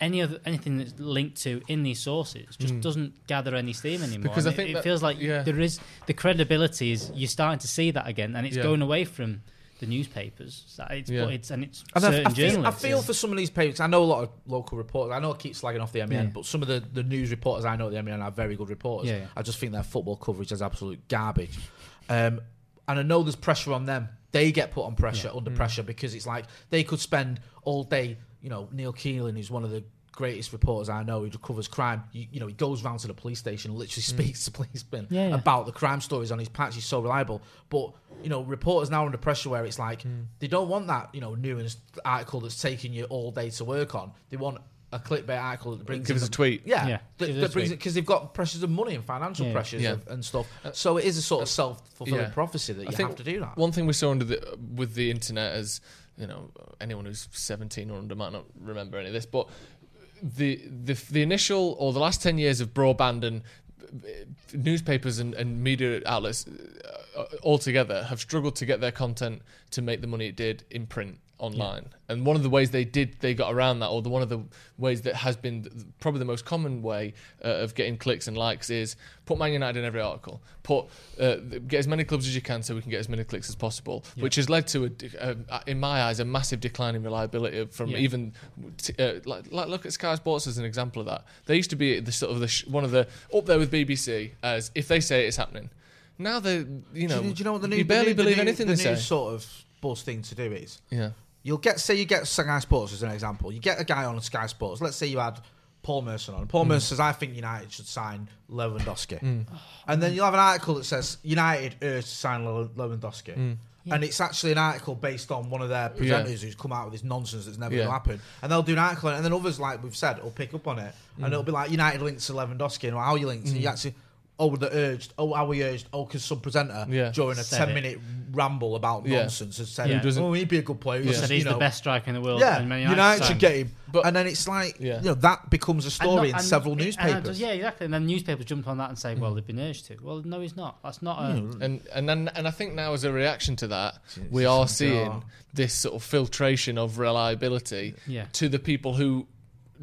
Any other anything that's linked to in these sources just doesn't gather any steam anymore. Mm. Because And I it, think it that- feels like yeah. there is the credibility is you're starting to see that again, and it's Yeah. going away from the newspapers. It's, Yeah. but it's and it's And I, certain I, feel, I journalists. feel for some of these papers. I know a lot of local reporters. I know I keep slagging off the MEN, Yeah. but some of the, the news reporters I know at the MEN are very good reporters. Yeah, yeah. I just think their football coverage is absolute garbage. Um, and I know there's pressure on them. They get put on pressure, under Mm. pressure, because it's like they could spend all day. You know, Neal Keeling, who's one of the greatest reporters I know, who covers crime. You, you know, he goes round to the police station, and literally mm. speaks to policemen Yeah, yeah. about the crime stories on his patch. He's so reliable. But you know, reporters now are under pressure where it's like Hmm. they don't want that you know nuanced article that's taking you all day to work on. They want a clickbait article that brings Give in us a the- tweet. Yeah, Yeah, that, that brings it because they've got pressures of money and financial Yeah. pressures Yeah. Of, and stuff. Uh, so it is a sort of uh, self fulfilling yeah. prophecy that I you think have to do that. One thing we saw under the with the internet as you know anyone who's 17 or under might not remember any of this, but the the the initial or the last 10 years of broadband and uh, newspapers and, and media outlets uh, altogether have struggled to get their content to make the money it did in print online. And one of the ways they did they got around that, or the one of the ways that has been th- probably the most common way uh, of getting clicks and likes is put Man United in every article. Put uh, get as many clubs as you can so we can get as many clicks as possible, which has led to a, a- a- in my eyes a massive decline in reliability from Yeah. even t- uh, like, like look at Sky Sports as an example of that. They used to be the sort of the sh- one of the up there with BBC as if they say it's happening. Now they, you know, do, you, do you know what the new you barely the new, believe the new, anything the they new say. sort of buzz thing to do is Yeah, you'll get say you get Sky Sports as an example. You get a guy on Sky Sports. Let's say you had Paul Merson on. Mm. Paul Merson says, "I think United should sign Lewandowski," and then you'll have an article that says United urged to sign Le- Lewandowski. Mm. And it's actually an article based on one of their presenters who's come out with this nonsense that's never Yeah. going to happen. And they'll do an article, and then others, like we've said, will pick up on it, Mm. and it'll be like United linked to Lewandowski, and how you linked, and you actually, oh, the urged, oh, how we urged, oh, because some presenter Yeah. during a Said ten it. minute ramble about Yeah. nonsense has said, Who doesn't- oh, he'd be a good player. Yeah. Said You he's know, the best striker in the world. yeah, and Man United, signed should him. get him. But- and then it's like, Yeah. you know, that becomes a And story not- in and- several and it newspapers. does- yeah, exactly. And then newspapers jump on that and say, Mm. "Well, they've been urged to." Well, no, he's not. That's not a. and and then, and I think now as a reaction to that, It's- we are seeing oh. this sort of filtration of reliability Yeah. to the people who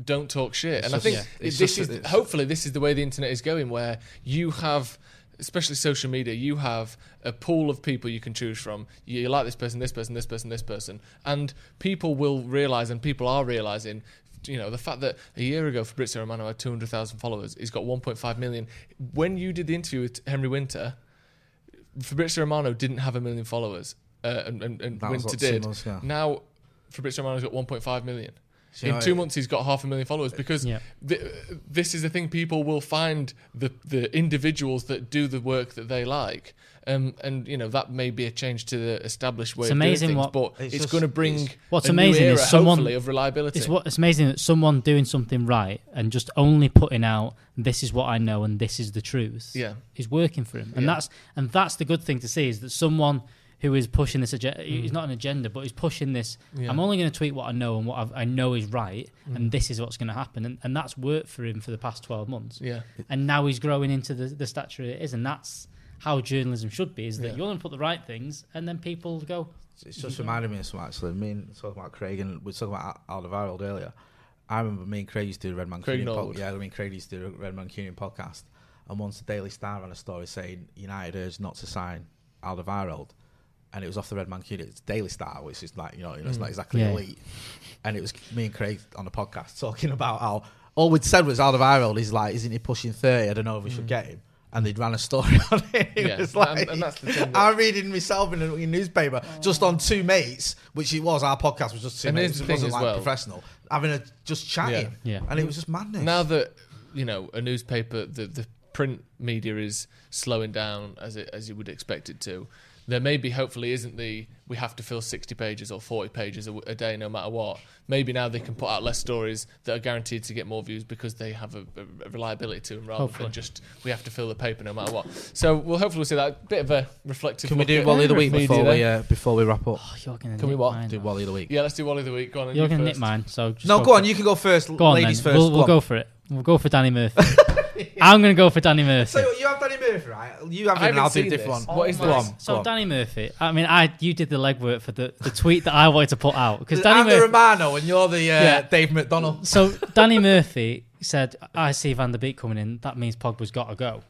don't talk shit. and I think yeah. This just- is hopefully this is the way the internet is going, where you have. Especially social media, you have a pool of people you can choose from. You like this person, this person, this person, this person, and people will realize, and people are realizing, you know, the fact that a year ago Fabrizio Romano had two hundred thousand followers, he's got one point five million. When you did the interview with Henry Winter, Fabrizio Romano didn't have a million followers, uh, and, and, and Winter did. months ago. Now Fabrizio Romano's got 1.5 million. So, In you know, two months, he's got half a million followers because Yeah. th- this is the thing. People will find the the individuals that do the work that they like, um, and you know that may be a change to the established way It's of amazing doing things, what- but It's it's, going to bring What's a new amazing is someone- of reliability. It's what it's amazing that someone doing something right and just only putting out this is what I know and this is the truth. Yeah. is working for him, and Yeah. that's and that's the good thing to see is that someone who is pushing this agenda. Mm. He's not an agenda, but he's pushing this. Yeah. I'm only going to tweet what I know and what I've, I know is right, Mm. and this is what's going to happen, and, and that's worked for him for the past 12 months. yeah, And now he's growing into the, the stature it is, and that's how journalism should be: is that Yeah. you're going to put the right things, and then people go, It's just reminded me of something actually. Me and talking about Craig and we were talking about Al- Alderweireld earlier. I remember me and Craig used to do a Red Man Craig Cunin podcast. Yeah, I mean Craig used to do a Red Man Cunin podcast. And once the Daily Star ran a story saying United urged not to sign Alderweireld. And it was off the Red Man Cunin. It's Daily Star, which is like, you know, you know it's mm. not exactly Yeah. elite. And it was me and Craig on the podcast talking about how all we'd said was Alderweireld is like, isn't he pushing 30? I don't know if we should mm. get him. And they'd ran a story on it. It Yeah, was and- like, and that's the thing I'm reading myself in a in a newspaper just on two mates, which it was. Our podcast was just two And mates. It wasn't like well. professional. Having a just chatting, Yeah. Yeah. and it was just madness. now that you know a newspaper, the the print media is slowing down as it as you would expect it to. There maybe hopefully isn't the we have to fill sixty pages or forty pages a, a day no matter what. Maybe now they can put out less stories that are guaranteed to get more views because they have a, a reliability to them rather Hopefully. than just we have to fill the paper no matter what. So we'll hopefully see that bit of a reflective. can we do at Wally of the week media before there. we uh, before we wrap up? "Oh, you're going to Can we what? mine, Do though." Wally the week. Yeah, let's do Wally of the week. Go on. You're going to nick first. mine, so just no, go go on. You can go first. Go on, ladies then. 1st We'll, go we'll on. go for it. We'll go for Danny Murphy. I'm going to go for Danny Murphy. So you have Danny Murphy, right? You have I him, and I'll haven't do a different this. one. What is Go this? on, go So on. Danny Murphy, I mean, I you did the legwork for the, the tweet that I wanted to put out because Danny I'm the Romano, and you're the uh, Yeah. Dave McDonald. so Danny Murphy said, "I see Van der Beek coming in. That means Pogba's got to go."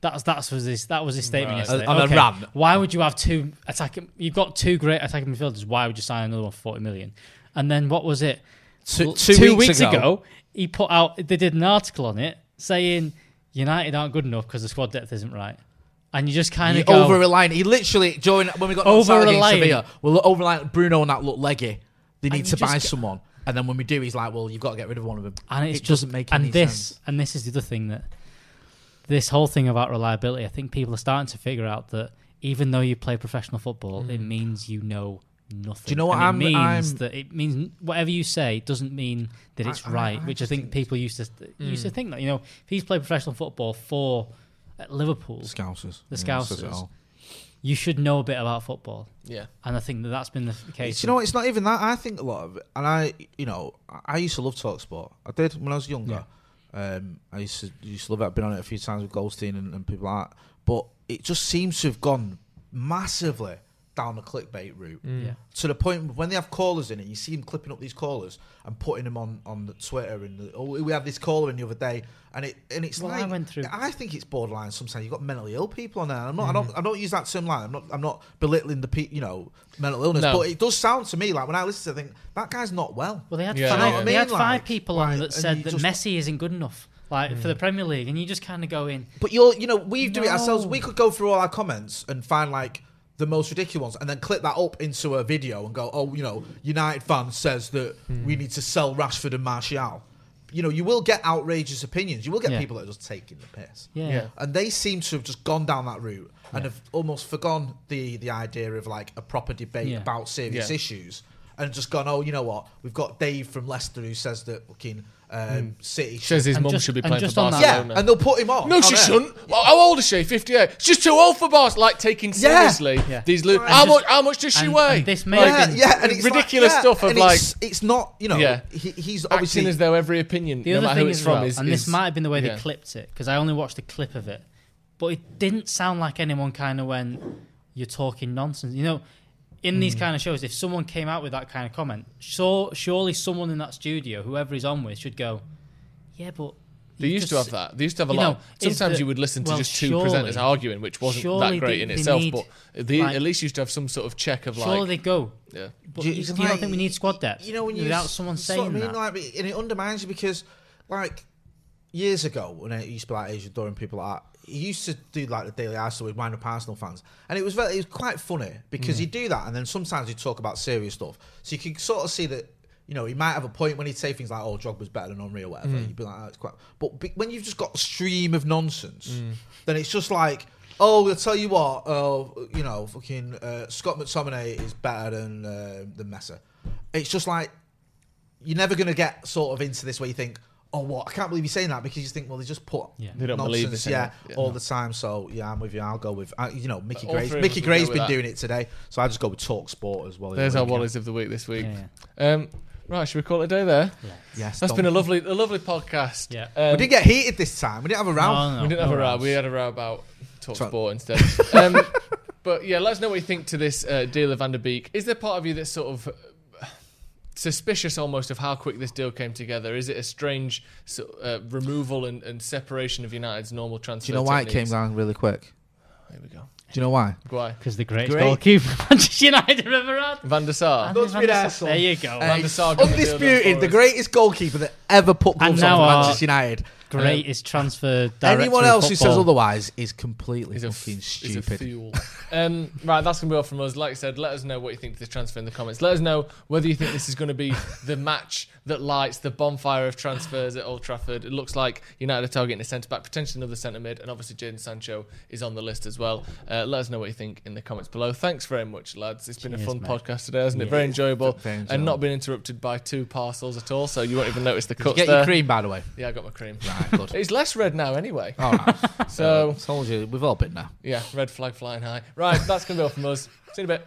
That's that's was his that was his statement Right. yesterday. On a Okay, rant. Why would you have two attacking? You've got two great attacking midfielders. Why would you sign another one for forty million? And then what was it? Two, L- two weeks, ago, he put out. They did an article on it saying United aren't good enough because the squad depth isn't right. And you just kind of go over reliant. He literally during when we got on Over-reliant. Sevilla, well, over reliant. Bruno and that look leggy. They need to buy someone, and then when we do, he's like, "Well, you've got to get rid of one of them." and it's it just doesn't make and any this sense. and this is the other thing that this whole thing about reliability. I think people are starting to figure out that even though you play professional football, hmm. it means you know nothing. Do you know what And it I'm- means I'm- that it means whatever you say doesn't mean that it's I- right, I which I think, think- people used to used to think that you know if he's played professional football for at Liverpool, Scousers. The Yeah, says it Scousers. all. you should know a bit about football, Yeah. and I think that that's been the case. Do you know? It's not even that. I think a lot of it, and I, you know, I- I used to love talk sport. I did when I was younger. Um, I used to, used to love it. I've been on it a few times with Goldstein and, and people like that. But it just seems to have gone massively down the clickbait route mm. Yeah. to the point when they have callers in it, you see them clipping up these callers and putting them on on the Twitter. And the, oh, we had this caller in the other day, and it and it's Well, like I went through- I think it's borderline. Sometimes you've got mentally ill people on there. I'm not. I mm. don't. I don't use that term like. I'm not. I'm not belittling the pe- you know mental illness, No. but it does sound to me like when I listen to it, I think that guy's not well. Well, they had Yeah, five. yeah, yeah. They had I mean, five like- people on like, that said that just- Messi isn't good enough, like for the mm. Premier League, and you just kind of go in. But you're, you know, we do it ourselves. We could go through all our comments and find like the most ridiculous ones, and then clip that up into a video and go, oh, you know, United fan says that hmm. we need to sell Rashford and Martial. You know, you will get outrageous opinions. You will get Yeah. people that are just taking the piss. Yeah. Yeah. And they seem to have just gone down that route and have almost forgone the the idea of like a proper debate Yeah. about serious Yeah. issues and just gone, oh, you know what? We've got Dave from Leicester who says that fucking um, City Says his And mum should be playing just for on Barcelona. yeah, and they'll put him on. No, she shouldn't. Well, how old is she? Fifty-eight. She's just too old for Bars. Like taking seriously Yeah. these. Lo- how just- much? How much does she and- weigh? and this may Like, yeah, been- yeah, and it's ridiculous like, yeah, stuff of and like it's, it's not, you know, Yeah. he, he's acting obviously as though every opinion, The no other matter thing who it's is, from, well, is and is- this might have been the way they clipped it because I only watched a clip of it, but it didn't sound like anyone kind of went, "You're talking nonsense." You know, in these mm. kind of shows, if someone came out with that kind of comment, so surely someone in that studio, whoever he's on with, should go, "Yeah, but." They you used to have that. They used to have a lot. know, of- sometimes that- you would listen to well, just two surely- presenters arguing, which wasn't that great they- in itself. need, but they like- at least used to have some sort of check of Surely like, they go. yeah, But Do you, you- do you like, not think we need squad depth? you know, when you without s- someone sort of saying mean, that. like, and it undermines you because, like, years ago when it used to be like Asia Dore and people like that, he used to do like the Daily Arsenal with wind up Arsenal fans, and it was very, it was quite funny because Mm. he'd do that, and then sometimes he'd talk about serious stuff, so you could sort of see that. You know, he might have a point when he'd say things like, "Oh, Drogba's better than Henry or whatever." Mm. You'd be like, oh, "It's quite," but be- when you've just got a stream of nonsense, Mm. then it's just like, "Oh, I'll tell you what, oh, you know, fucking uh, Scott McTominay is better than uh, than Messi." It's just like you're never going to get sort of into this where you think, oh, what? I can't believe you're saying that because you think, well, they just put Yeah. They don't nonsense, believe this yeah. Yeah. all the time. So yeah, I'm with you. I'll go with, uh, you know, Mickey All Gray's. Mickey us would go Gray's with been that. doing it today, so I just go with Talk Sport as well. there's our Yeah. Wallies of the week this week. Yeah, Um, right, should we call it a day there? Yes, That's don't- been a lovely, a lovely podcast. Yeah. Um, We didn't get heated this time. We didn't have a row. No, no, we didn't have no a row. We had a row about talk Tra- sport instead. um, but yeah, let us know what you think to this uh, deal of Van der Beek. Is there part of you that's sort of uh, suspicious almost of how quick this deal came together? Is it a strange uh, removal and, and separation of United's normal transfer? Do you know why it came techniques? down really quick? Here we go. Do you know why? Why? because the greatest Great. goalkeeper Manchester United have ever had. Van der Sar. Don't Van der Sar- There you go. Van der Sar got the Undisputed, the greatest goalkeeper that ever put And gloves on for Manchester United. Greatest transfer director. Anyone else who says otherwise is completely He's a, fucking he's a stupid. fool. um, right, that's going to be all from us. Like I said, let us know what you think of this transfer in the comments. Let us know whether you think this is going to be the match that lights the bonfire of transfers at Old Trafford. It looks like United are targeting a centre back, potentially another centre mid, and obviously Jadon Sancho is on the list as well. Uh, let us know what you think in the comments below. Thanks very much, lads. It's been a fun mate. podcast today, hasn't it? Very enjoyable. Very And not been interrupted by two parcels at all, so you won't even notice the cuts get there. your cream, by the way? Yeah, I got my cream. Right, good. It's less red now anyway. All right. So, told you, we've all been now. yeah, red flag flying high. Right, that's going to be all from us. See you in a bit.